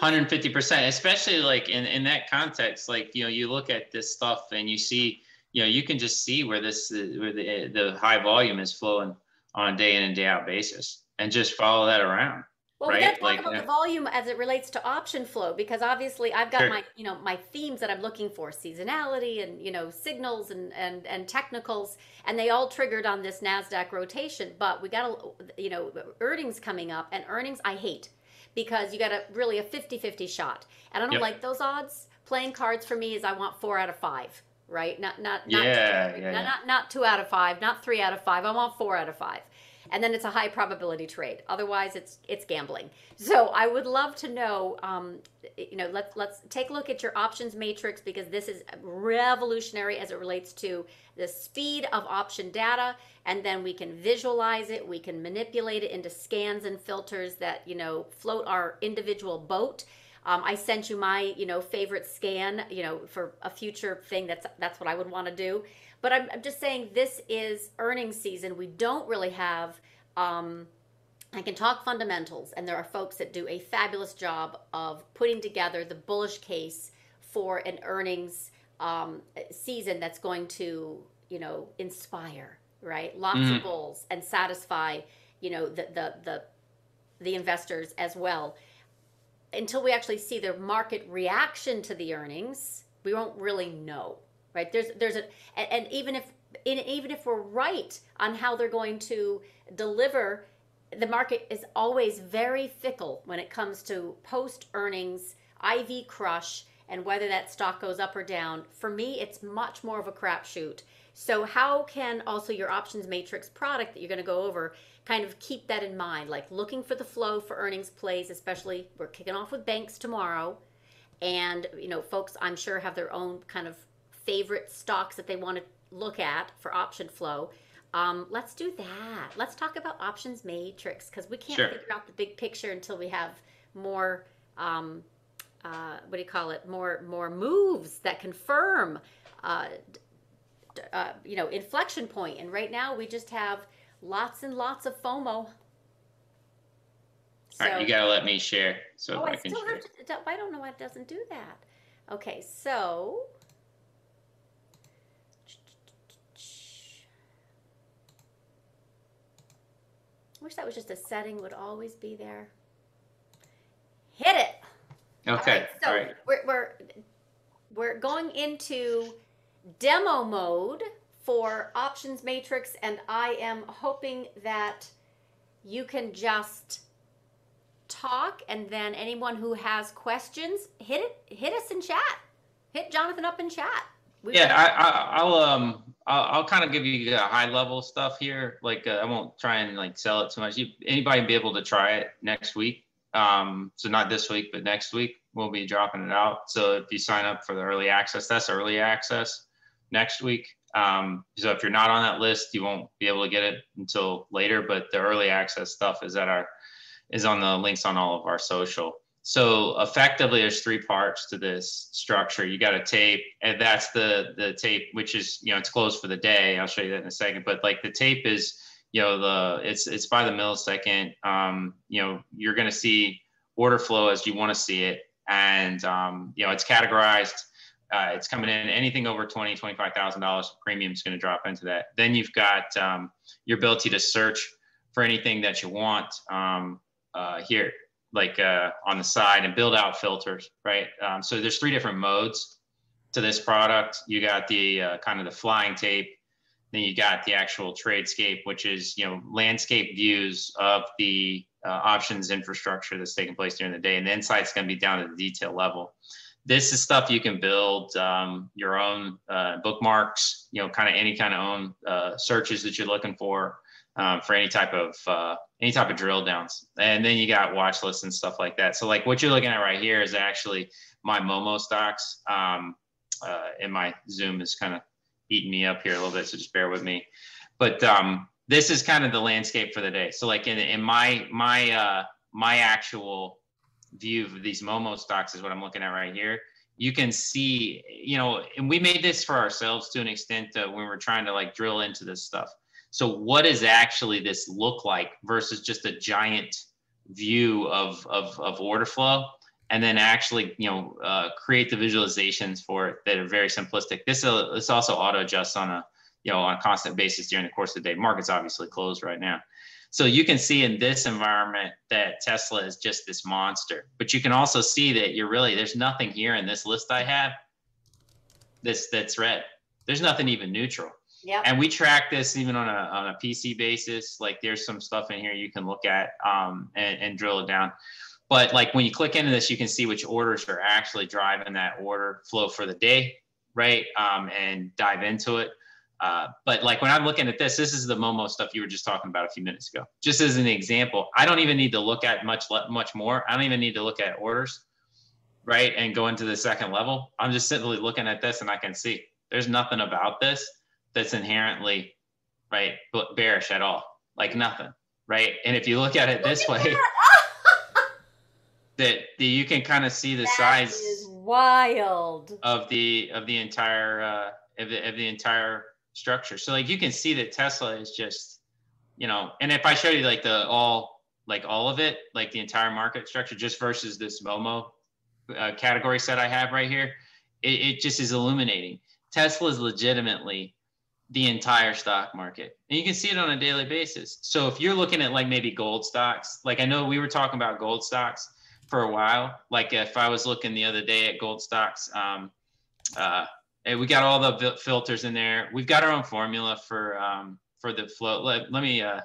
150% especially like in, in that context like you know you look at this stuff and you see you know you can just see where this where the, the high volume is flowing on a day in and day out basis and just follow that around well, right? we got to talk like, about the volume as it relates to option flow because obviously I've got sure. my, you know, my themes that I'm looking for: seasonality and you know signals and and and technicals, and they all triggered on this Nasdaq rotation. But we got a, you know, earnings coming up, and earnings I hate because you got a really a 50-50 shot. And I don't yep. like those odds. Playing cards for me is I want 4 out of 5, right? Not not not yeah, yeah, not, not not 2 out of 5, not 3 out of 5. I want 4 out of 5. and then it's a high probability trade. Otherwise, it's it's gambling. So I would love to know, um, you know, let's let's take a look at your options matrix because this is revolutionary as it relates to the speed of option data, and then we can visualize it, we can manipulate it into scans and filters that you know float our individual boat. Um, I sent you my, you know, favorite scan, you know, for a future thing. That's that's what I would want to do. But I'm, I'm just saying this is earnings season. We don't really have. Um, I can talk fundamentals, and there are folks that do a fabulous job of putting together the bullish case for an earnings um, season that's going to, you know, inspire, right? Lots mm-hmm. of bulls and satisfy, you know, the the the the investors as well. Until we actually see the market reaction to the earnings, we won't really know right? There's there's a and, and even if in, even if we're right on how they're going to deliver, the market is always very fickle when it comes to post earnings, IV crush, and whether that stock goes up or down. For me, it's much more of a crapshoot. So how can also your options matrix product that you're going to go over kind of keep that in mind? Like looking for the flow for earnings plays, especially we're kicking off with banks tomorrow. And you know, folks I'm sure have their own kind of favorite stocks that they want to look at for option flow. Um, let's do that. Let's talk about options matrix because we can't sure. figure out the big picture until we have more. Um, uh, what do you call it? More more moves that confirm, uh, uh, you know, inflection point. And right now we just have lots and lots of FOMO. So, All right, you gotta let me share. So oh, I, I still share. have to. I don't know why it doesn't do that. Okay, so I wish that was just a setting would always be there. Hit it. Okay. All right, so All right. We're, we're we're going into demo mode for options matrix and I am hoping that you can just talk and then anyone who has questions hit it hit us in chat. Hit Jonathan up in chat. We yeah, I, I, will um I'll, I'll, kind of give you a high level stuff here. Like uh, I won't try and like sell it too much. You, anybody be able to try it next week. Um, so not this week, but next week we'll be dropping it out. So if you sign up for the early access, that's early access next week. Um, so if you're not on that list, you won't be able to get it until later. But the early access stuff is at our is on the links on all of our social. So effectively, there's three parts to this structure. You got a tape, and that's the the tape, which is you know it's closed for the day. I'll show you that in a second. But like the tape is, you know, the it's it's by the millisecond. Um, you know, you're going to see order flow as you want to see it, and um, you know it's categorized. Uh, it's coming in anything over twenty twenty five thousand dollars premium is going to drop into that. Then you've got um, your ability to search for anything that you want um, uh, here like uh, on the side and build out filters, right? Um, so there's three different modes to this product. You got the uh, kind of the flying tape, then you got the actual tradescape, which is you know landscape views of the uh, options infrastructure that's taking place during the day, and the insight's going to be down to the detail level. This is stuff you can build um, your own uh, bookmarks, you know, kind of any kind of own uh, searches that you're looking for um, for any type of uh, any type of drill downs. And then you got watch lists and stuff like that. So like what you're looking at right here is actually my Momo stocks. Um, uh, and my Zoom is kind of eating me up here a little bit, so just bear with me. But um, this is kind of the landscape for the day. So like in, in my my uh, my actual view of these Momo stocks is what I'm looking at right here. You can see, you know, and we made this for ourselves to an extent uh, when we're trying to like drill into this stuff. So what does actually this look like versus just a giant view of, of, of order flow? And then actually, you know, uh, create the visualizations for it that are very simplistic. This, uh, this also auto adjusts on a, you know, on a constant basis during the course of the day. Market's obviously closed right now. So you can see in this environment that Tesla is just this monster. But you can also see that you're really there's nothing here in this list I have this that's red. There's nothing even neutral. Yeah. And we track this even on a, on a PC basis. Like there's some stuff in here you can look at um, and, and drill it down. But like when you click into this, you can see which orders are actually driving that order flow for the day, right? Um, and dive into it. Uh, but like when I'm looking at this, this is the Momo stuff you were just talking about a few minutes ago. Just as an example, I don't even need to look at much much more. I don't even need to look at orders, right, and go into the second level. I'm just simply looking at this, and I can see there's nothing about this that's inherently right bearish at all. Like nothing, right? And if you look at it this way, that the, you can kind of see the That size is wild. of the of the entire uh, of the, of the entire structure. So like you can see that Tesla is just, you know, and if I show you like the all like all of it, like the entire market structure, just versus this Momo uh, category set I have right here, it, it just is illuminating. Tesla is legitimately the entire stock market, and you can see it on a daily basis. So if you're looking at like maybe gold stocks, like I know we were talking about gold stocks for a while. Like if I was looking the other day at gold stocks, um, uh, and we got all the filters in there. We've got our own formula for um, for the flow. Let, let me. Uh,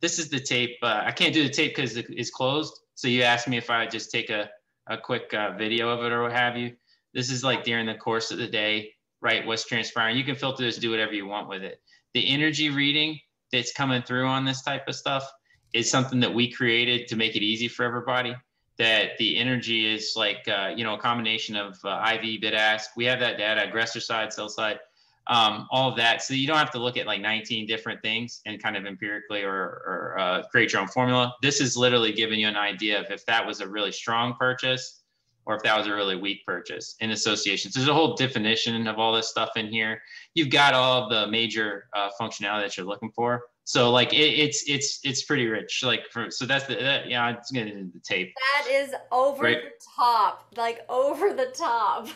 this is the tape. Uh, I can't do the tape because it's closed. So you asked me if I would just take a a quick uh, video of it or what have you. This is like during the course of the day, right? What's transpiring. You can filter this, do whatever you want with it. The energy reading that's coming through on this type of stuff is something that we created to make it easy for everybody that the energy is like uh, you know a combination of uh, IV bid ask. We have that data, aggressor side, sell side, um, all of that. So you don't have to look at like 19 different things and kind of empirically or, or uh, create your own formula. This is literally giving you an idea of if that was a really strong purchase or if that was a really weak purchase in associations. There's a whole definition of all this stuff in here. You've got all of the major uh, functionality that you're looking for. So like it, it's it's it's pretty rich. Like for so that's the that, yeah. I'm just gonna the tape. That is over right. the top, like over the top.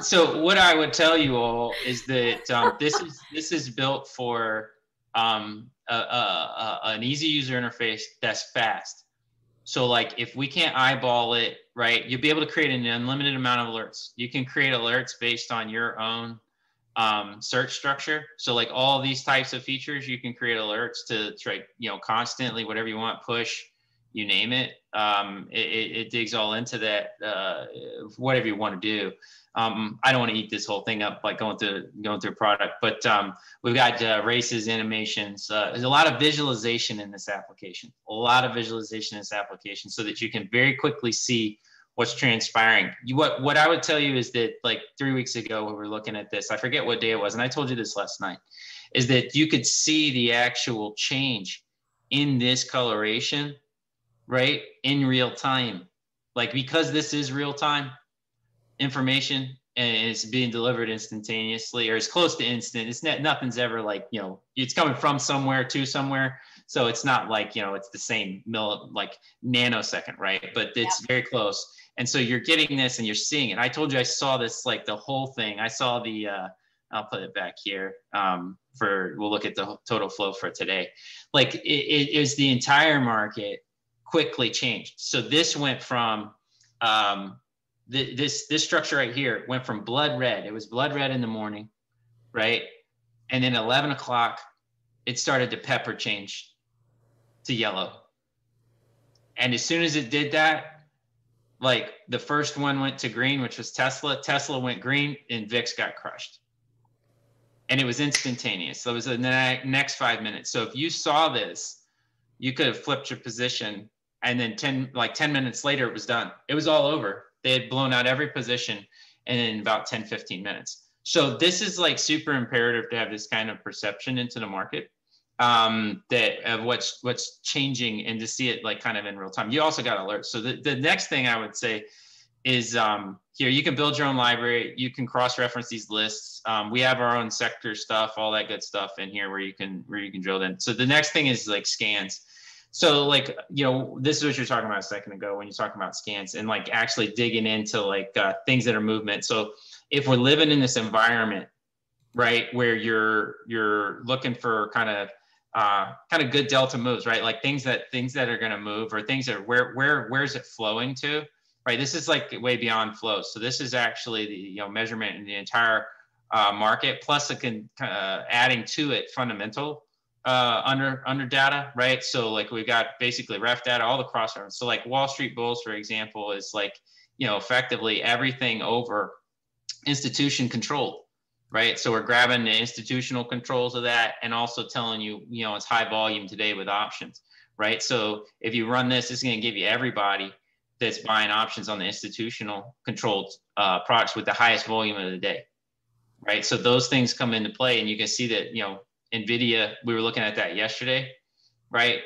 so what I would tell you all is that um, this is this is built for um, a, a, a, an easy user interface that's fast. So like if we can't eyeball it, right, you'll be able to create an unlimited amount of alerts. You can create alerts based on your own um, search structure. So like all these types of features, you can create alerts to try, you know, constantly, whatever you want, push, you name it. Um, it, it, digs all into that, uh, whatever you want to do. Um, I don't want to eat this whole thing up like going through going through product, but um, we've got uh, races, animations. Uh, there's a lot of visualization in this application. A lot of visualization in this application, so that you can very quickly see what's transpiring. You, what what I would tell you is that like three weeks ago we were looking at this. I forget what day it was, and I told you this last night. Is that you could see the actual change in this coloration, right, in real time. Like because this is real time information and it's being delivered instantaneously or as close to instant. It's not nothing's ever like you know it's coming from somewhere to somewhere. So it's not like you know it's the same mill like nanosecond, right? But it's yeah. very close and so you're getting this and you're seeing it. I told you I saw this like the whole thing. I saw the uh, I'll put it back here um, for we'll look at the total flow for today. Like it, is the entire market quickly changed. So this went from um, this this structure right here went from blood red. It was blood red in the morning, right? And then 11 o'clock, it started to pepper change to yellow. And as soon as it did that, like the first one went to green, which was Tesla. Tesla went green and VIX got crushed. And it was instantaneous. So it was the next five minutes. So if you saw this, you could have flipped your position and then 10 like 10 minutes later it was done. It was all over. They had blown out every position in about 10, 15 minutes. So this is like super imperative to have this kind of perception into the market um, that of what's what's changing and to see it like kind of in real time. You also got alerts. So the, the next thing I would say is um, here you can build your own library. You can cross-reference these lists. Um, we have our own sector stuff, all that good stuff in here where you can where you can drill in. So the next thing is like scans. So like you know this is what you're talking about a second ago when you're talking about scans and like actually digging into like uh, things that are movement. So if we're living in this environment, right, where you're you're looking for kind of uh, kind of good delta moves, right? Like things that things that are going to move or things that where where where's it flowing to, right? This is like way beyond flows. So this is actually the you know measurement in the entire uh, market plus it can uh, adding to it fundamental uh, under under data, right? So like we've got basically ref data, all the cross reference. So like Wall Street Bulls, for example, is like you know effectively everything over institution controlled right? So we're grabbing the institutional controls of that and also telling you, you know, it's high volume today with options, right? So if you run this, it's going to give you everybody that's buying options on the institutional controlled uh, products with the highest volume of the day, right? So those things come into play, and you can see that you know Nvidia. We were looking at that yesterday, right?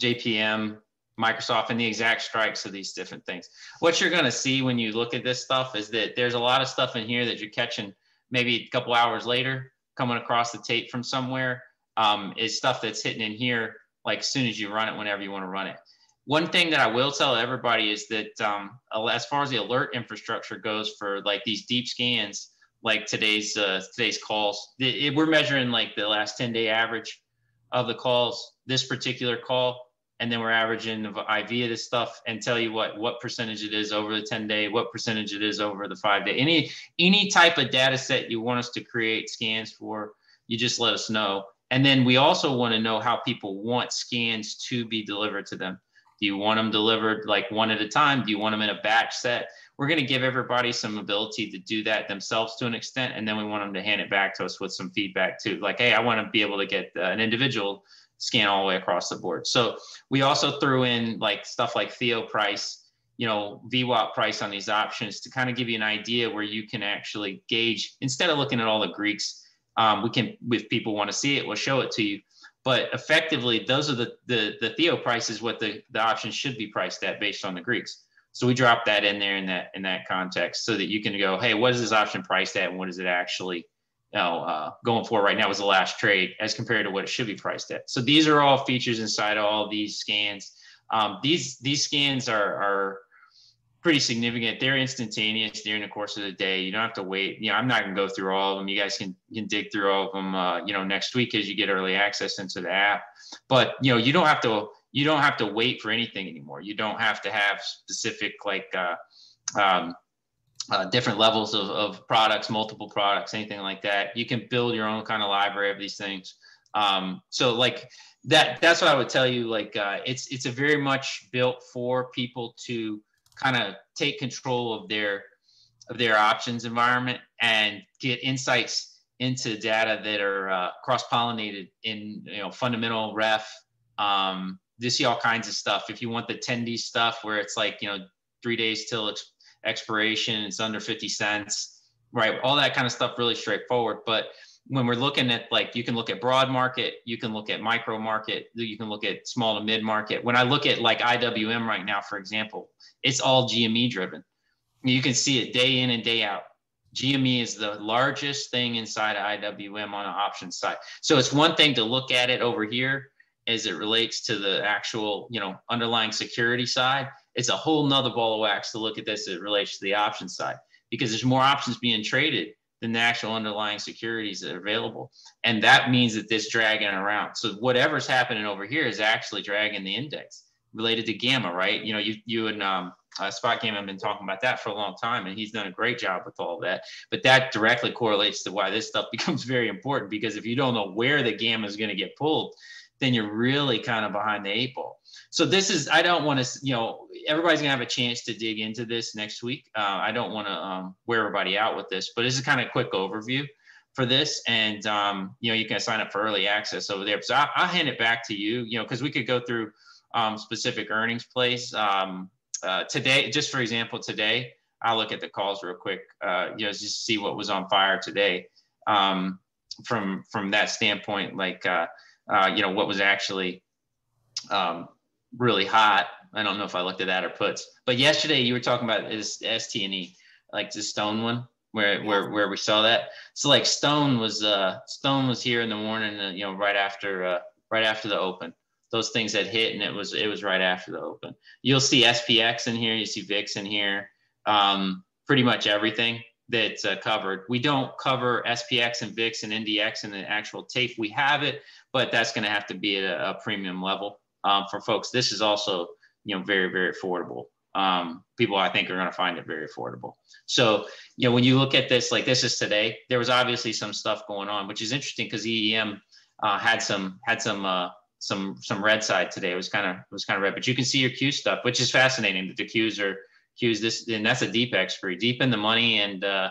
JPM, Microsoft, and the exact strikes of these different things. What you're going to see when you look at this stuff is that there's a lot of stuff in here that you're catching maybe a couple hours later, coming across the tape from somewhere. Um, is stuff that's hitting in here like as soon as you run it, whenever you want to run it one thing that I will tell everybody is that um, as far as the alert infrastructure goes for like these deep scans, like today's uh, today's calls, it, it, we're measuring like the last 10 day average of the calls, this particular call, and then we're averaging the IV of this stuff and tell you what what percentage it is over the 10 day, what percentage it is over the five day. Any any type of data set you want us to create scans for, you just let us know. And then we also want to know how people want scans to be delivered to them. Do you want them delivered like one at a time? Do you want them in a batch set? We're going to give everybody some ability to do that themselves to an extent. And then we want them to hand it back to us with some feedback too. Like, hey, I want to be able to get uh, an individual scan all the way across the board. So we also threw in like stuff like Theo price, you know, VWAP price on these options to kind of give you an idea where you can actually gauge instead of looking at all the Greeks. Um, we can, if people want to see it, we'll show it to you but effectively those are the the the theo price is what the the option should be priced at based on the greeks so we drop that in there in that in that context so that you can go hey what is this option priced at and what is it actually know uh, going for right now as the last trade as compared to what it should be priced at so these are all features inside all these scans um, these these scans are are pretty significant. They're instantaneous during the course of the day. You don't have to wait. You know, I'm not gonna go through all of them. You guys can can dig through all of them. Uh, you know, next week as you get early access into the app. But you know, you don't have to you don't have to wait for anything anymore. You don't have to have specific like uh, um, uh, different levels of, of products, multiple products, anything like that. You can build your own kind of library of these things. Um, so like that, that's what I would tell you. Like uh, it's it's a very much built for people to kind of take control of their of their options environment and get insights into data that are uh, cross pollinated in you know fundamental ref um, you see all kinds of stuff if you want the 10d stuff where it's like you know three days till ex- expiration it's under 50 cents right? All that kind of stuff really straightforward. But when we're looking at like you can look at broad market you can look at micro market you can look at small to mid market. When i look at like iwm right now for example it's all gme driven. You can see it day in and day out. Gme is the largest thing inside of iwm on the options side so it's one thing to look at it over here as it relates to the actual you know underlying security side it's a whole nother ball of wax to look at this as it relates to the options side because there's more options being traded than the actual underlying securities that are available. And that means that this dragging around. So whatever's happening over here is actually dragging the index related to gamma, right? You know, you you and um, uh, Spot Gamma have been talking about that for a long time, and he's done a great job with all that. But that directly correlates to why this stuff becomes very important because if you don't know where the gamma is going to get pulled, then you're really kind of behind the eight ball. So this is I don't want to you know everybody's gonna have a chance to dig into this next week. Uh, I don't want to um, wear everybody out with this, but this is kind of a quick overview for this, and um, you know you can sign up for early access over there. So I, will hand it back to you, you know, because we could go through um, specific earnings plays um, uh, today. Just for example, today I'll look at the calls real quick, uh, you know, just see what was on fire today um, from from that standpoint, like. Uh, uh, you know, what was actually um, really hot. I don't know if I looked at that or puts, but yesterday you were talking about is STNE, like the Stone one, where where where we saw that. So like Stone was uh Stone was here in the morning, uh, you know, right after uh, right after the open. Those things had hit, and it was it was right after the open. You'll see SPX in here, you see VIX in here, um, pretty much everything that's uh, covered. We don't cover SPX and VIX and NDX in the actual tape. We have it, but that's going to have to be at a, a premium level um, for folks. This is also, you know, very, very affordable. Um, people I think are going to find it very affordable. So, you know, when you look at this, like this is today, there was obviously some stuff going on, which is interesting because EEM uh, had some had some uh, some some red side today. It was kind of it was kind of red, but you can see your Q stuff, which is fascinating. That the Qs are Qs this, and that's a deep expiry, deep in the money and uh,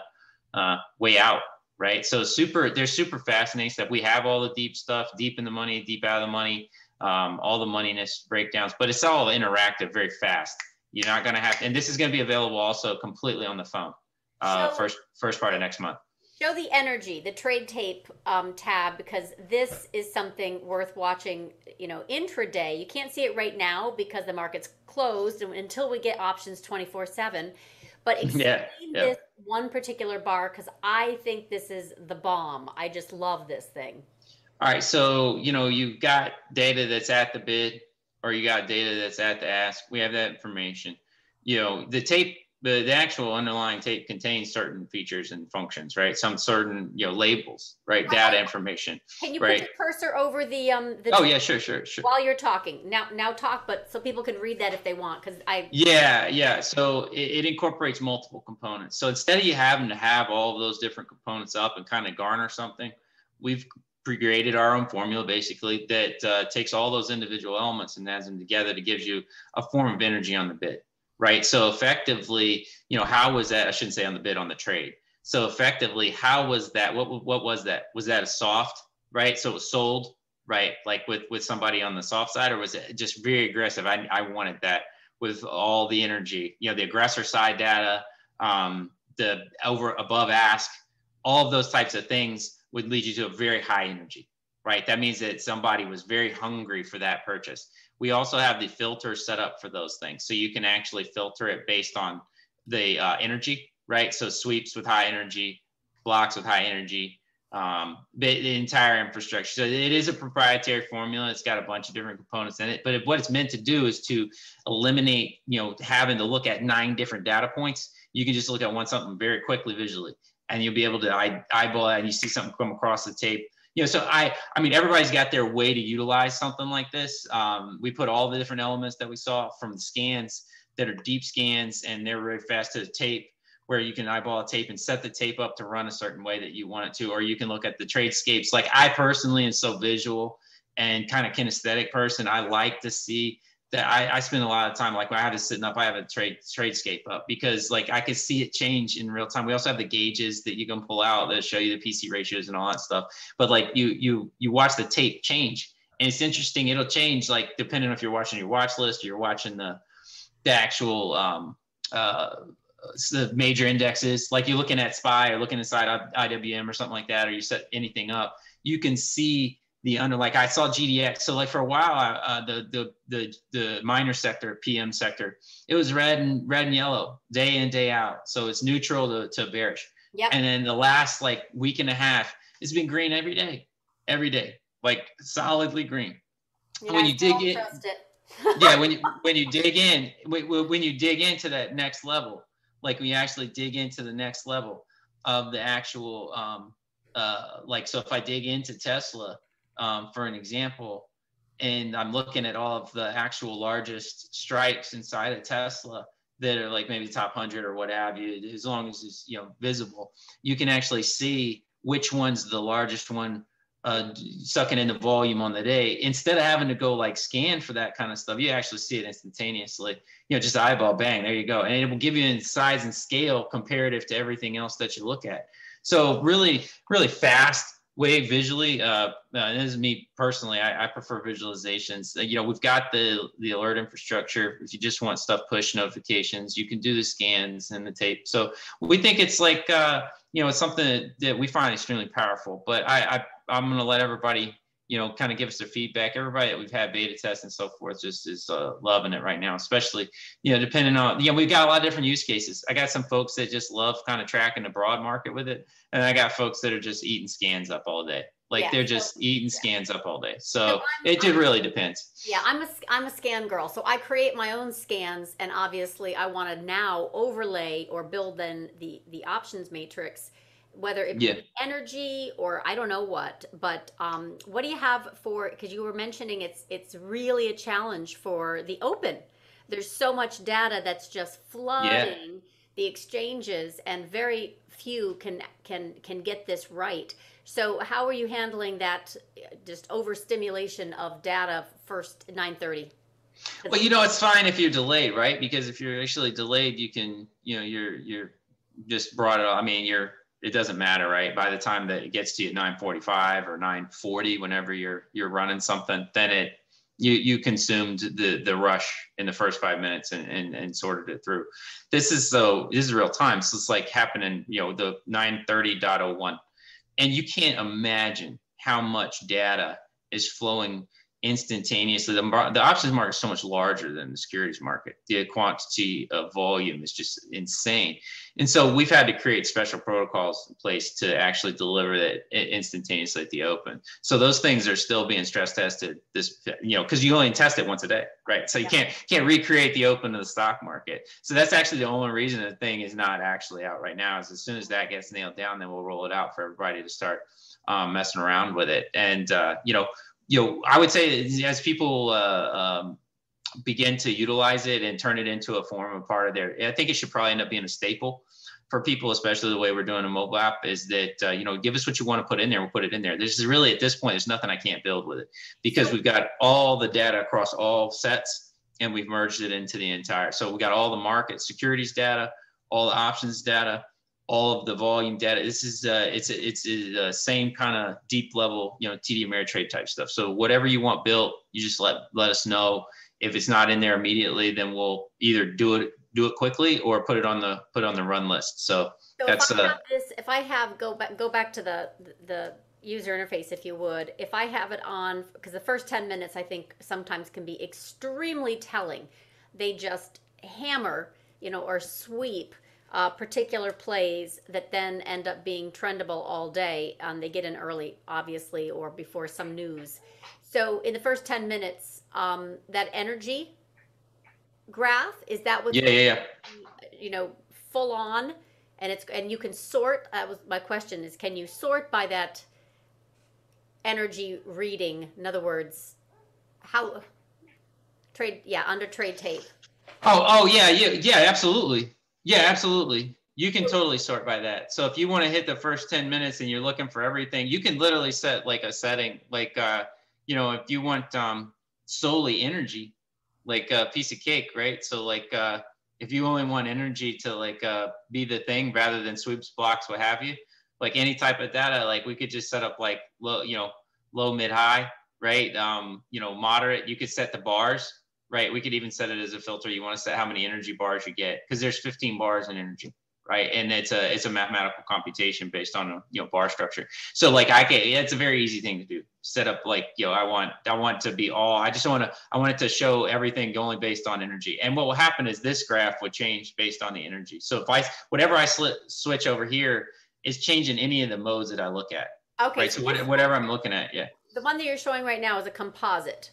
uh, way out, right? So super, they're super fascinating stuff. We have all the deep stuff, deep in the money, deep out of the money, um, all the moneyness breakdowns, but it's all interactive, very fast. You're not going to have, and this is going to be available also completely on the phone. Uh, So- first first part of next month. Show the energy, the trade tape um, tab, because this is something worth watching. You know, intraday. You can't see it right now because the market's closed until we get options twenty four seven. But explain Yeah, yeah. this one particular bar because I think this is the bomb. I just love this thing. All right, so you know you've got data that's at the bid, or you got data that's at the ask. We have that information. You know the tape, the, the actual underlying tape contains certain features and functions, right? Some certain you know labels, right? Data information. Can you Right. put your cursor over the um the Oh yeah, sure, sure, sure. while you're talking? Now now talk, but so people can read that if they want because I Yeah, yeah. So it, it incorporates multiple components. So instead of you having to have all of those different components up and kind of garner something, we've created our own formula basically that uh, takes all those individual elements and adds them together to gives you a form of energy on the bid, right? So effectively, you know, how was that? I shouldn't say on the bid, on the trade. So effectively, how was that? What what was that? Was that a soft, right? So it was sold, right? Like with with somebody on the soft side, or was it just very aggressive? I I wanted that with all the energy, you know, the aggressor side data, um, the over above ask, all of those types of things would lead you to a very high energy, right? That means that somebody was very hungry for that purchase. We also have the filter set up for those things. So you can actually filter it based on the uh, energy, right? So sweeps with high energy, blocks with high energy, um, the, entire infrastructure. So it is a proprietary formula. It's got a bunch of different components in it. But what it's meant to do is to eliminate, you know, having to look at nine different data points. You can just look at one something very quickly visually, and you'll be able to eye, eyeball it, and you see something come across the tape. You know, so I, I mean, everybody's got their way to utilize something like this. Um, we put all the different elements that we saw from the scans that are deep scans, and they're very fast to the tape where you can eyeball a tape and set the tape up to run a certain way that you want it to, or you can look at the tradescapes. Like I personally am so visual and kind of kinesthetic person. I like to see that I, I spend a lot of time, like when I have it sitting up, I have a trade tradescape up because like I can see it change in real time. We also have the gauges that you can pull out that show you the PC ratios and all that stuff. But like you, you, you watch the tape change and it's interesting. It'll change like depending if you're watching your watch list or you're watching the, the actual, um, uh, the major indexes, like you're looking at SPY or looking inside IWM or something like that, or you set anything up, you can see the under. Like I saw GDX. So like for a while, uh, the the the the miner sector, PM sector, it was red and red and yellow day in day out. So it's neutral to, to bearish. Yeah. And then the last like week and a half, it's been green every day, every day, like solidly green. And when I you dig in- it. yeah when you when you dig in when, when you dig into that next level like you actually dig into the next level of the actual um uh like so if i dig into tesla um for an example and i'm looking at all of the actual largest strikes inside of tesla that are like maybe top 100 or what have you as long as it's you know visible. You can actually see which one's the largest one uh, sucking in the volume on the day. Instead of having to go like scan for that kind of stuff you actually see it instantaneously. You know just eyeball bang there you go. And it will give you in size and scale comparative to everything else that you look at. So really really fast way visually uh, uh this is me personally I, I prefer visualizations. Uh, you know we've got the the alert infrastructure. If you just want stuff push notifications you can do the scans and the tape. So we think it's like uh you know it's something that, that we find extremely powerful but i, I i'm going to let everybody you know kind of give us their feedback. Everybody that we've had beta tests and so forth just is uh, loving it right now especially you know depending on you know we've got a lot of different use cases. I got some folks that just love kind of tracking the broad market with it and i got folks that are just eating scans up all day. Like Yeah, they're so- just eating scans up all day. So so it, it really depends. Yeah, I'm a I'm a scan girl, so I create my own scans, and obviously I want to now overlay or build then the the options matrix, whether it be Yeah. energy or I don't know what. But um, what do you have for? Because you were mentioning it's it's really a challenge for the open. There's so much data that's just flooding the exchanges, and very few can can can get this right. So how are you handling that uh, just overstimulation of data first 930? Well, you know, it's fine if you're delayed, right? Because if you're actually delayed, you can, you know, you're you're just brought it. I mean, you're it doesn't matter, right? By the time that it gets to you at 945 or 940, whenever you're you're running something, then it you you consumed the the rush in the first five minutes and, and and sorted it through. This is so this is real time. So it's like happening, you know, the 930.01. And you can't imagine how much data is flowing instantaneously. The, the options market is so much larger than the securities market. The quantity of volume is just insane. And so we've had to create special protocols in place to actually deliver that instantaneously at the open. So those things are still being stress tested this, you know, because you only test it once a day, right? So you can't can't recreate the open of the stock market. So that's actually the only reason the thing is not actually out right now is as soon as that gets nailed down, then we'll roll it out for everybody to start um, messing around with it. And uh, you know, you know, I would say as people uh, um, begin to utilize it and turn it into a form of part of their, I think it should probably end up being a staple for people, especially the way we're doing a mobile app, is that uh, you know, give us what you want to put in there, we'll put it in there. This is really at this point, there's nothing I can't build with it because we've got all the data across all sets and we've merged it into the entire. So we've got all the market securities data, all the options data, all of the volume data. This is uh, it's it's the uh, same kind of deep level, you know, TD Ameritrade type stuff. So whatever you want built, you just let let us know. If it's not in there immediately, then we'll either do it do it quickly or put it on the put on the run list. So, so that's if I uh, have this. If I have go back go back to the the user interface, if you would. If I have it on, because the first ten minutes I think sometimes can be extremely telling. They just hammer, you know, or sweep uh, particular plays that then end up being trendable all day. Um, they get in early, obviously, or before some news. So in the first 10 minutes, um, that energy graph, is that what, yeah, yeah, yeah. you know, full on? And it's, and you can sort, that was my question is, can you sort by that energy reading? In other words, how, trade, yeah, under trade tape. Oh, oh yeah, yeah, yeah, absolutely. Yeah, absolutely. You can totally sort by that. So if you want to hit the first 10 minutes and you're looking for everything, you can literally set like a setting, like, uh, you know, if you want um, solely energy, like a piece of cake, right? So like, uh, if you only want energy to like uh, be the thing rather than sweeps, blocks, what have you, like any type of data, like we could just set up like low, you know, low, mid, high, right? Um, you know, moderate. You could set the bars right? We could even set it as a filter. You want to set how many energy bars you get because there's 15 bars in energy, right? And it's a it's a mathematical computation based on a you know bar structure. So like I can, it's a very easy thing to do. Set up like you know I want I want to be all I just want to I want it to show everything only based on energy. And what will happen is this graph would change based on the energy. So if I whatever I switch over here is changing any of the modes that I look at. Okay. Right. So what, whatever I'm looking at, yeah. The one that you're showing right now is a composite.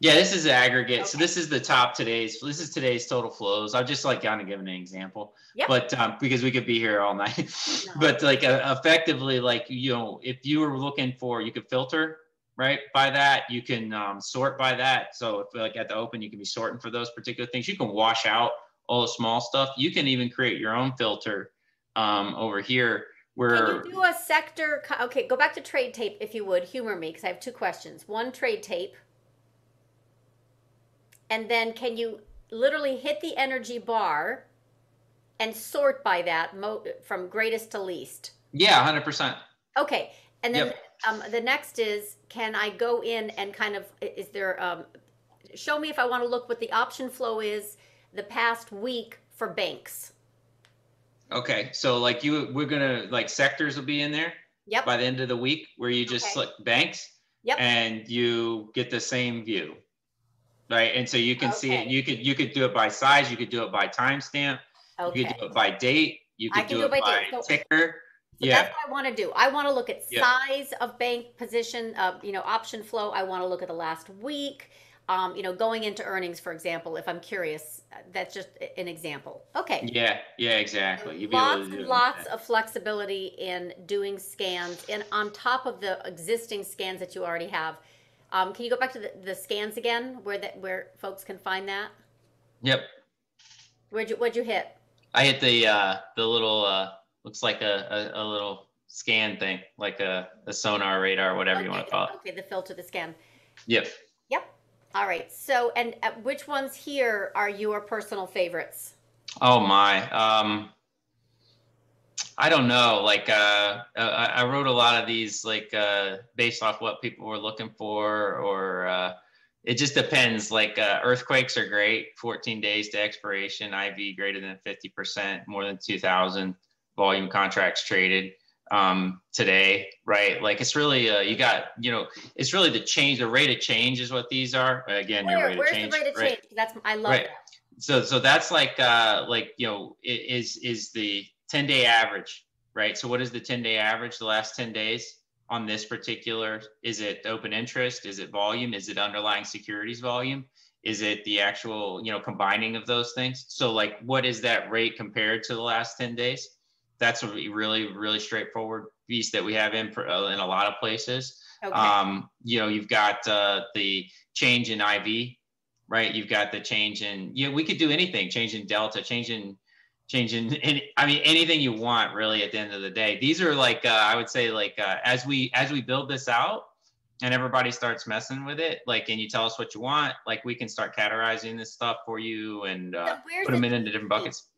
Yeah, this is aggregate. So this is the top today's. This is today's total flows. I'll just like kind of give an example. Yep. But um, because we could be here all night. No. but like uh, effectively, like you know, if you were looking for, you could filter right by that. You can um, sort by that. So if like at the open, you can be sorting for those particular things. You can wash out all the small stuff. You can even create your own filter um, over here where Can you do a sector? Okay, go back to trade tape if you would. Humor me because I have two questions. One, trade tape. And then can you literally hit the energy bar and sort by that mo- from greatest to least? yeah, hundred percent. Okay. And then Yep. um, the next is can I go in and kind of, is there, um, show me if I want to look what the option flow is the past week for banks. Okay, so like you, we're gonna like sectors will be in there. Yep. by the end of the week where you just Okay. select banks Yep. and you get the same view right and so you can see it you could you could do it by size you could do it by timestamp Okay. you could do it by date you could do do it by by. So- ticker So yeah that's what I want to do. I want to look at Yeah. size of bank position, uh, you know, option flow. I want to look at the last week. Um, you know, going into earnings, for example, if I'm curious, that's just an example. Okay. yeah yeah exactly You'd be able Lots and lots of flexibility in doing scans, and on top of the existing scans that you already have. Um, can you go back to the, the scans again, where that where folks can find that? yep Where'd you what'd you hit? i hit the uh the little uh looks like a a, a little scan thing like a, a sonar radar whatever you want to call it Okay, the filter, the scan. yep Yep. All right. So, and uh, which ones here are your personal favorites? Oh my. Um I don't know. Like, uh, uh, I wrote a lot of these, like, uh, based off what people were looking for, or uh, it just depends. Like, uh, earthquakes are great, 14 days to expiration, IV greater than 50%, more than 2,000 volume contracts traded um, today, right? Like, it's really, uh, you got, you know, it's really the change, the rate of change is what these are. Again, Where, your rate where's of change. the rate of right? change? That's I love Right. that. so so that's like uh like you know i- is is the 10 day average right? So what is the 10 day average the last 10 days on this particular? Is it open interest? Is it volume? Is it underlying securities volume? Is it the actual you know combining of those things? So like what is that rate compared to the last 10 days? That's a really really straightforward piece that we have in uh, in a lot of places. Okay. um, you know, you've got uh, the change in IV, right? You've got the change in, you know, we could do anything, change in delta, change in, change in, any, I mean, anything you want really at the end of the day. These are like, uh, I would say like, uh, as we, as we build this out and everybody starts messing with it, like, and you tell us what you want, like we can start categorizing this stuff for you and uh, So put them in into different buckets.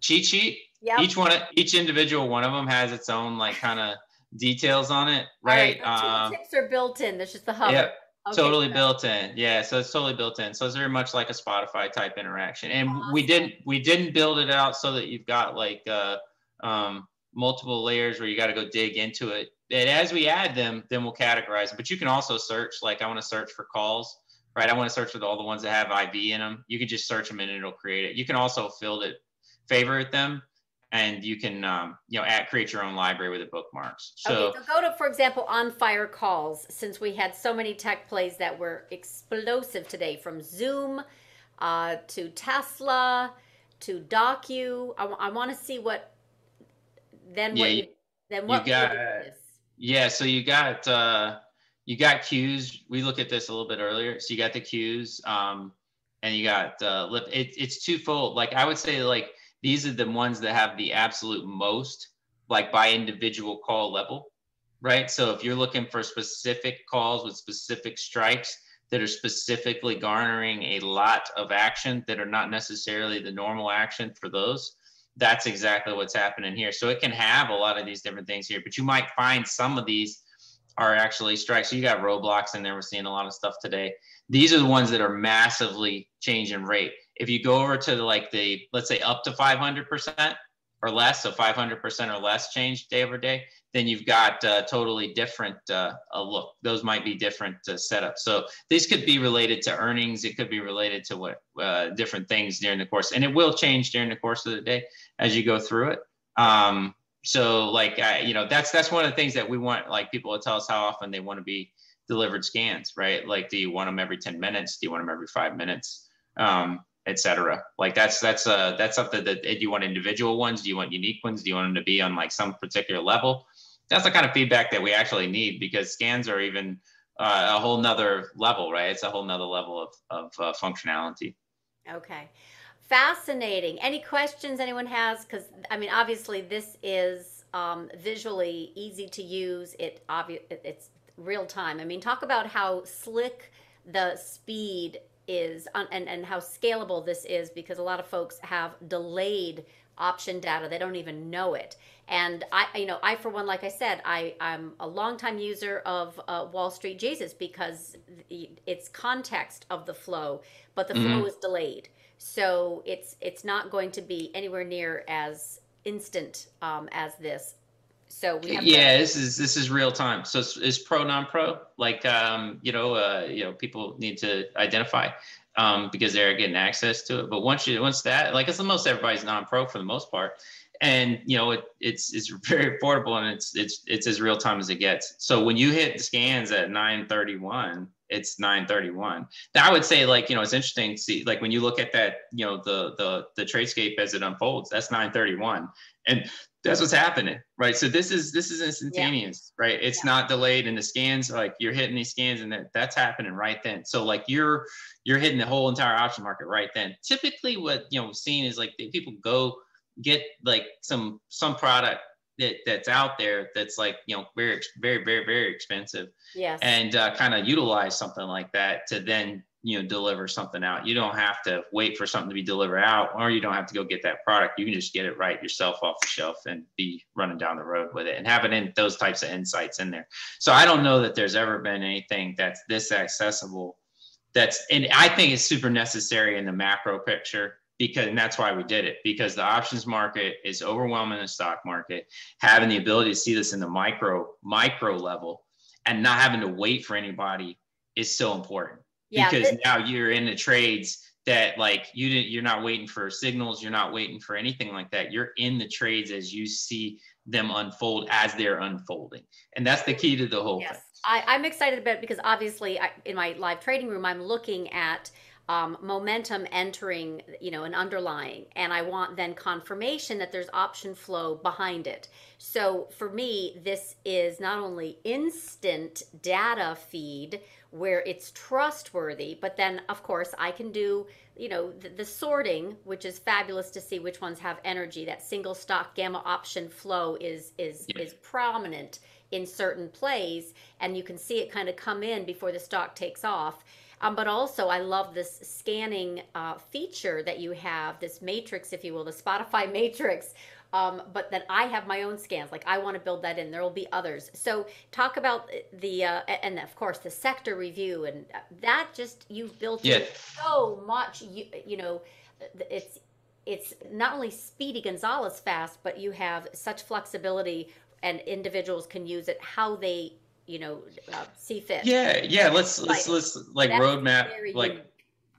Cheat sheet, Yep. each one, each individual one of them has its own like kind of details on it, right, the Um, tooltips are built in. There's just the hub. Yep, Okay, totally built in. Yeah, so it's totally built in. So it's very much like a Spotify type interaction. And we didn't we didn't build it out so that you've got like uh, um, multiple layers where you got to go dig into it. And as we add them, then we'll categorize them. But you can also search. Like I want to search for calls, right? I want to search for all the ones that have IV in them. You can just search them and it'll create it. You can also fill it, favorite them, and you can um, you know add create your own library with the bookmarks. So. okay, so go to, for example, on fire calls, since we had so many tech plays that were explosive today, from Zoom uh, to Tesla to Docu. I, want to see what then Yeah, what you- you, then what we got-. Yeah, so you got uh you got Qs. We looked at this a little bit earlier. So you got the Qs, um, and you got uh lip. It, it's twofold. Like I would say, like these are the ones that have the absolute most, like by individual call level, right? So if you're looking for specific calls with specific strikes that are specifically garnering a lot of action that are not necessarily the normal action for those, that's exactly what's happening here. So it can have a lot of these different things here, but you might find some of these are actually strikes. So you got Roblox in there. We're seeing a lot of stuff today. These are the ones that are massively changing rate. If you go over to the, like the, let's say up to 500% or less, so 500% or less change day over day, then you've got totally different uh, a look. Those might be different uh, setups. So these could be related to earnings. It could be related to what uh, different things during the course, and it will change during the course of the day as you go through it. Um, so like I, you know, that's that's one of the things that we want like people to tell us how often they want to be delivered scans, right? Like, do you want them every 10 minutes? Do you want them every five minutes? Um, et cetera. Like that's that's uh that's something that do you want individual ones? Do you want unique ones? Do you want them to be on like some particular level? That's the kind of feedback that we actually need because scans are even uh, a whole nother level, right? It's a whole nother level of of uh, functionality. Okay. Fascinating. Any questions anyone has? Because, I mean, obviously, this is um, visually easy to use. It obvi- it- It's real time. I mean, talk about how slick the speed is on, and, and how scalable this is because a lot of folks have delayed option data. They don't even know it. And I, you know, I, for one, like I said, I, I'm a longtime user of uh, Wall Street Jesus because it's context of the flow, but the flow Mhm. is delayed. So it's it's not going to be anywhere near as instant um, as this. So we to- yeah this is this is real time. So it's, it's pro non-pro? Like um you know uh you know people need to identify um because they're getting access to it. But once you once that like it's the most everybody's non-pro for the most part. And you know it it's it's very affordable and it's it's it's as real time as it gets. So when you hit scans at 931 it's 931 i would say like you know it's interesting to see like when you look at that you know the the the tradescape as it unfolds that's 931 and that's what's happening right? So this is this is instantaneous right? It's Yeah. not delayed in the scans like you're hitting these scans and that, that's happening right then. So like you're you're hitting the whole entire option market right then. Typically what you know we've seen is like people go get like some some product that that's out there that's like you know very very very very expensive yes. and uh, kind of utilize something like that to then you know deliver something out. You don't have to wait for something to be delivered out, or you don't have to go get that product. You can just get it right yourself off the shelf and be running down the road with it and having in those types of insights in there. So I don't know that there's ever been anything that's this accessible. That's and I think it's super necessary in the macro picture because and that's why we did it because the options market is overwhelming the stock market having the ability to see this in the micro micro level and not having to wait for anybody is so important Yeah, because now you're in the trades that like you didn't you're not waiting for signals you're not waiting for anything like that. You're in the trades as you see them unfold as they're unfolding. And that's the key to the whole Yes, thing. I, I'm excited about it because obviously I, in my live trading room, I'm looking at um, momentum entering, you know, an underlying, and I want then confirmation that there's option flow behind it. So for me, this is not only instant data feed where it's trustworthy, but then of course I can do, you know, the, the sorting, which is fabulous to see which ones have energy. That single stock gamma option flow is is Yeah. is prominent in certain plays and you can see it kind of come in before the stock takes off um, but also i love this scanning uh, feature that you have this matrix if you will the spotify matrix um, but then i have my own scans. Like i want to build that in. There will be others. So talk about the uh, and of course the sector review and uh, that just you've built so much. You, you know it's it's not only speedy Gonzales fast but you have such flexibility and individuals can use it how they you know uh, see fit. Yeah yeah let's let's Like, let's like That's roadmap like unique.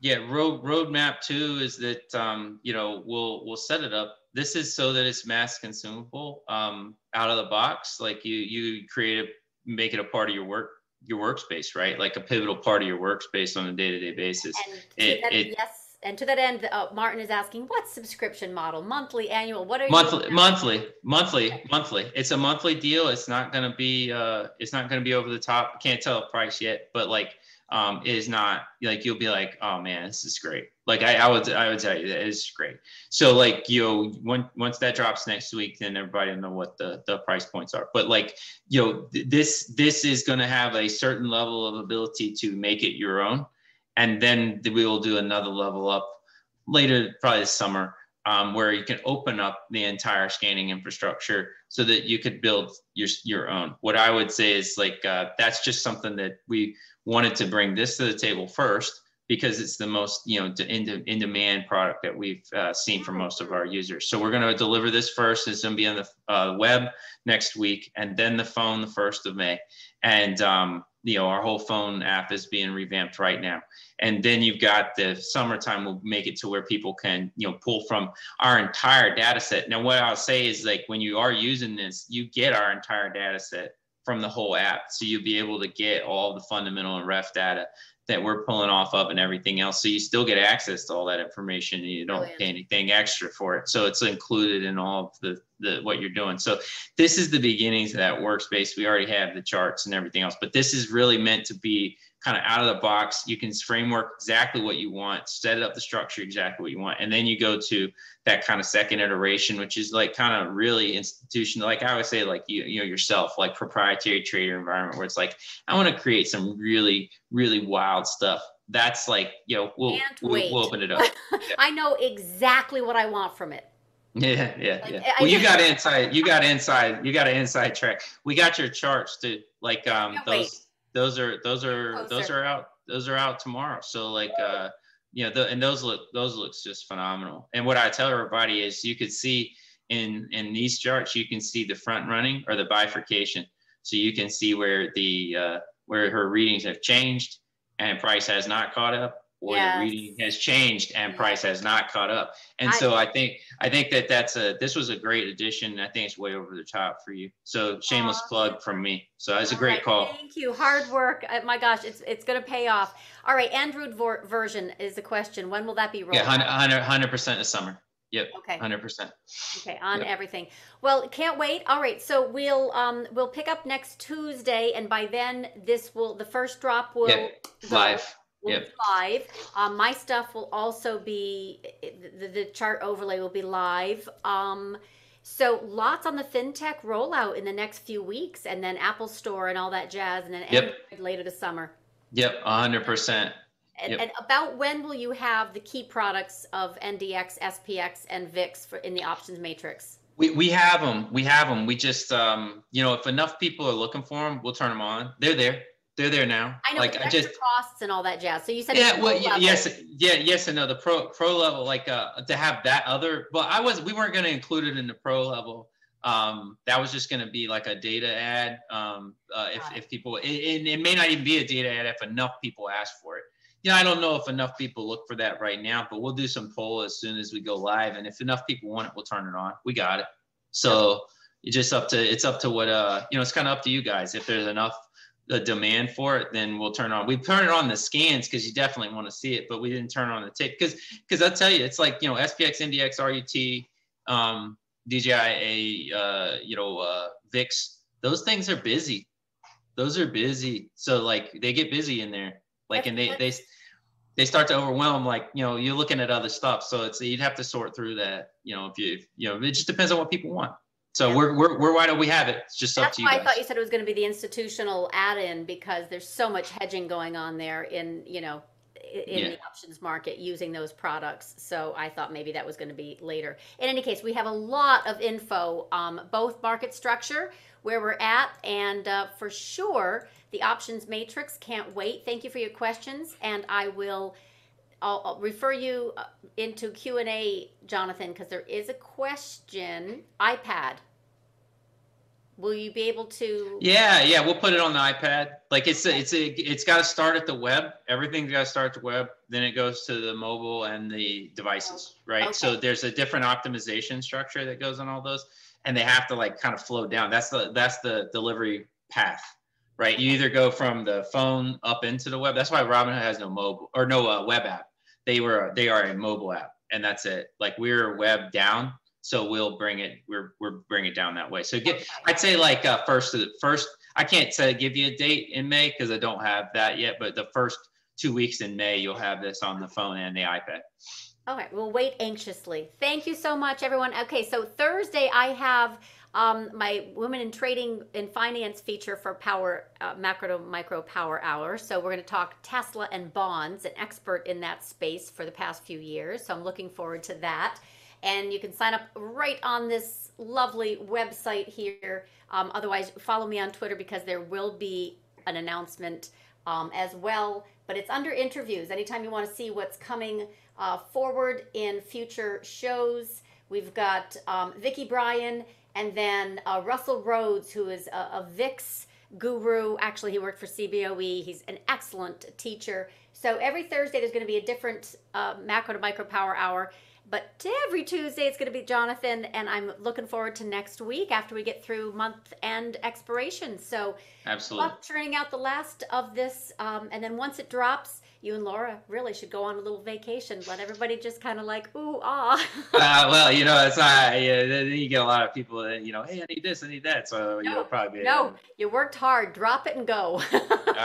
yeah road roadmap two is that um you know we'll we'll set it up this is so that it's mass consumable um out of the box. Like you you create a make it a part of your work your workspace right? Like a pivotal part of your workspace on a day-to-day basis. And to it- that, it- yes and to that end uh, martin is asking what subscription model? Monthly annual? What are monthly you monthly monthly monthly. It's a monthly deal. It's not going to be uh it's not going to be over the top. Can't tell a price yet but like um is not like you'll be like oh man this is great. Like i, I would i would tell you that it's great. So like you know when, once that drops next week then everybody will know what the the price points are. But like you know th- this this is going to have a certain level of ability to make it your own. And then we will do another level up later probably this summer um, where you can open up the entire scanning infrastructure so that you could build your your own. What I would say is like uh, that's just something that we wanted to bring this to the table first because it's the most you know in, in demand product that we've uh, seen from most of our users. So we're going to deliver this first. It's going to be on the uh, web next week, and then the phone the first of May. And um, you know our whole phone app is being revamped right now. And then you've got the summertime will make it to where people can you know pull from our entire data set. Now what i'll say is like when you are using this you get our entire data set from the whole app. So you'll be able to get all the fundamental and ref data that we're pulling off of and everything else. So you still get access to all that information and you oh, don't Brilliant. pay anything extra for it. So it's included in all of the, the what you're doing. So this is the beginnings of that workspace. We already have the charts and everything else but this is really meant to be kind of out of the box. You can framework exactly what you want, set up the structure exactly what you want, and then you go to that kind of second iteration, which is like kind of really institutional. Like I would say, like you, you know yourself, like proprietary trader environment, where it's like I want to create some really, really wild stuff. That's like you know we'll we'll, we'll open it up. i know exactly what i want from it Yeah, yeah, Like, yeah. I- Well, you got inside. You got inside. You got an inside track. We got your charts to Like um, those. wait. Those are those are Oh, those sir. are out. Those are out tomorrow. So like uh, you know, the, and those look those looks just phenomenal. And what I tell everybody is, you could see in in these charts, you can see the front running or the bifurcation. So you can see where the uh, where her readings have changed and price has not caught up, or Yes. the reading has changed and price has not caught up. And I- so I think I think that that's a this was a great addition. I think it's way over the top for you. So shameless plug from me. So that's a great right, call. Thank you. Hard work. Uh, my gosh, it's it's going to pay off. All right, Android vor- version is the question. When will that be rolled? Yeah, out? 100 percent this summer. Yep, Okay. hundred percent. Okay, on Yep. everything. Well, can't wait. All right, so we'll um we'll pick up next Tuesday, and by then this will the first drop will Yep, Live. Yep. live. Um, my stuff will also be the, the chart overlay will be live. Um, so lots on the fintech rollout in the next few weeks, and then Apple Store and all that jazz, and then Yep. Android later this summer. Yep, hundred percent. Yep. and about when will you have the key products of NDX, SPX, and VIX for in the options matrix? We, we have them. We have them. We just, um, you know, if enough people are looking for them, we'll turn them on. They're there. They're there now. I know like I just, costs and all that jazz. So you said yeah, well, level. yes, yeah, yes, and no. The pro pro level, like uh, to have that other, but I was we weren't going to include it in the pro level. Um, that was just going to be like a data ad. Um, uh, if if people, it, it, it may not even be a data ad if enough people ask for it. Yeah, I don't know if enough people look for that right now, but we'll do some poll as soon as we go live, and if enough people want it, we'll turn it on. We got it. So it's just up to it's up to what uh you know it's kind of up to you guys. If there's enough the demand for it, then we'll turn on. We turn it on the scans because you definitely want to see it, but we didn't turn on the tape because because I'll tell you, it's like you know SPX, NDX, RUT, um, DJI, uh, you know uh, VIX. Those things are busy. Those are busy. So like they get busy in there. Like and they they they start to overwhelm. Like you know you're looking at other stuff. So it's you'd have to sort through that. You know if you you know it just depends on what people want. So Yeah. we're we're we're why don't we have it? It's just up to you why I thought you said it was going to be the institutional add-in because there's so much hedging going on there in you know in Yeah. the options market using those products. So I thought maybe that was going to be later. In any case, we have a lot of info, um, both market structure, where we're at, and uh, for sure the options matrix. Can't wait. Thank you for your questions, and I will. I'll, I'll refer you uh, into Q and A, Jonathan, because there is a question. iPad. Will you be able to? Yeah, yeah, we'll put it on the iPad. Like it's a, it's a, it's got to start at the web. Everything's got to start at the web. Then it goes to the mobile and the devices, right? So there's a different optimization structure that goes on all those, and they have to like kind of flow down. That's the that's the delivery path, right? You either go from the phone up into the web. That's why Robinhood has no mobile or no uh, web app. They were they are a mobile app, and that's it. Like we're web down, so we'll bring it. We're we're bring it down that way. So get I'd say like uh, first the first. I can't say give you a date in May because I don't have that yet. But the first two weeks in May, you'll have this on the phone and the iPad. all right we'll wait anxiously. Thank you so much, everyone. Okay, so Thursday I have um, my Women in Trading and Finance feature for Power uh, Macro to Micro Power Hour. So we're going to talk Tesla and bonds, an expert in that space for the past few years. So I'm looking forward to that. And you can sign up right on this lovely website here. Um, otherwise, follow me on Twitter because there will be an announcement um, as well. But it's under interviews. Anytime you want to see what's coming uh, forward in future shows, we've got um, Bryan and then uh, Russell Rhodes, who is a, a VIX guru. Actually, he worked for CBOE. He's an excellent teacher. So every Thursday, there's going to be a different uh, macro to micro power hour. But every Tuesday, it's going to be Jonathan, and I'm looking forward to next week after we get through month end expiration. So, Absolutely. luck churning out the last of this, um, and then once it drops, you and Laura really should go on a little vacation. Let everybody just kind of like ooh ah. uh, well, you know, it's not. Yeah, then you get a lot of people that you know, hey, I need this, I need that. So No, you'll probably no, you worked hard. Drop it and go.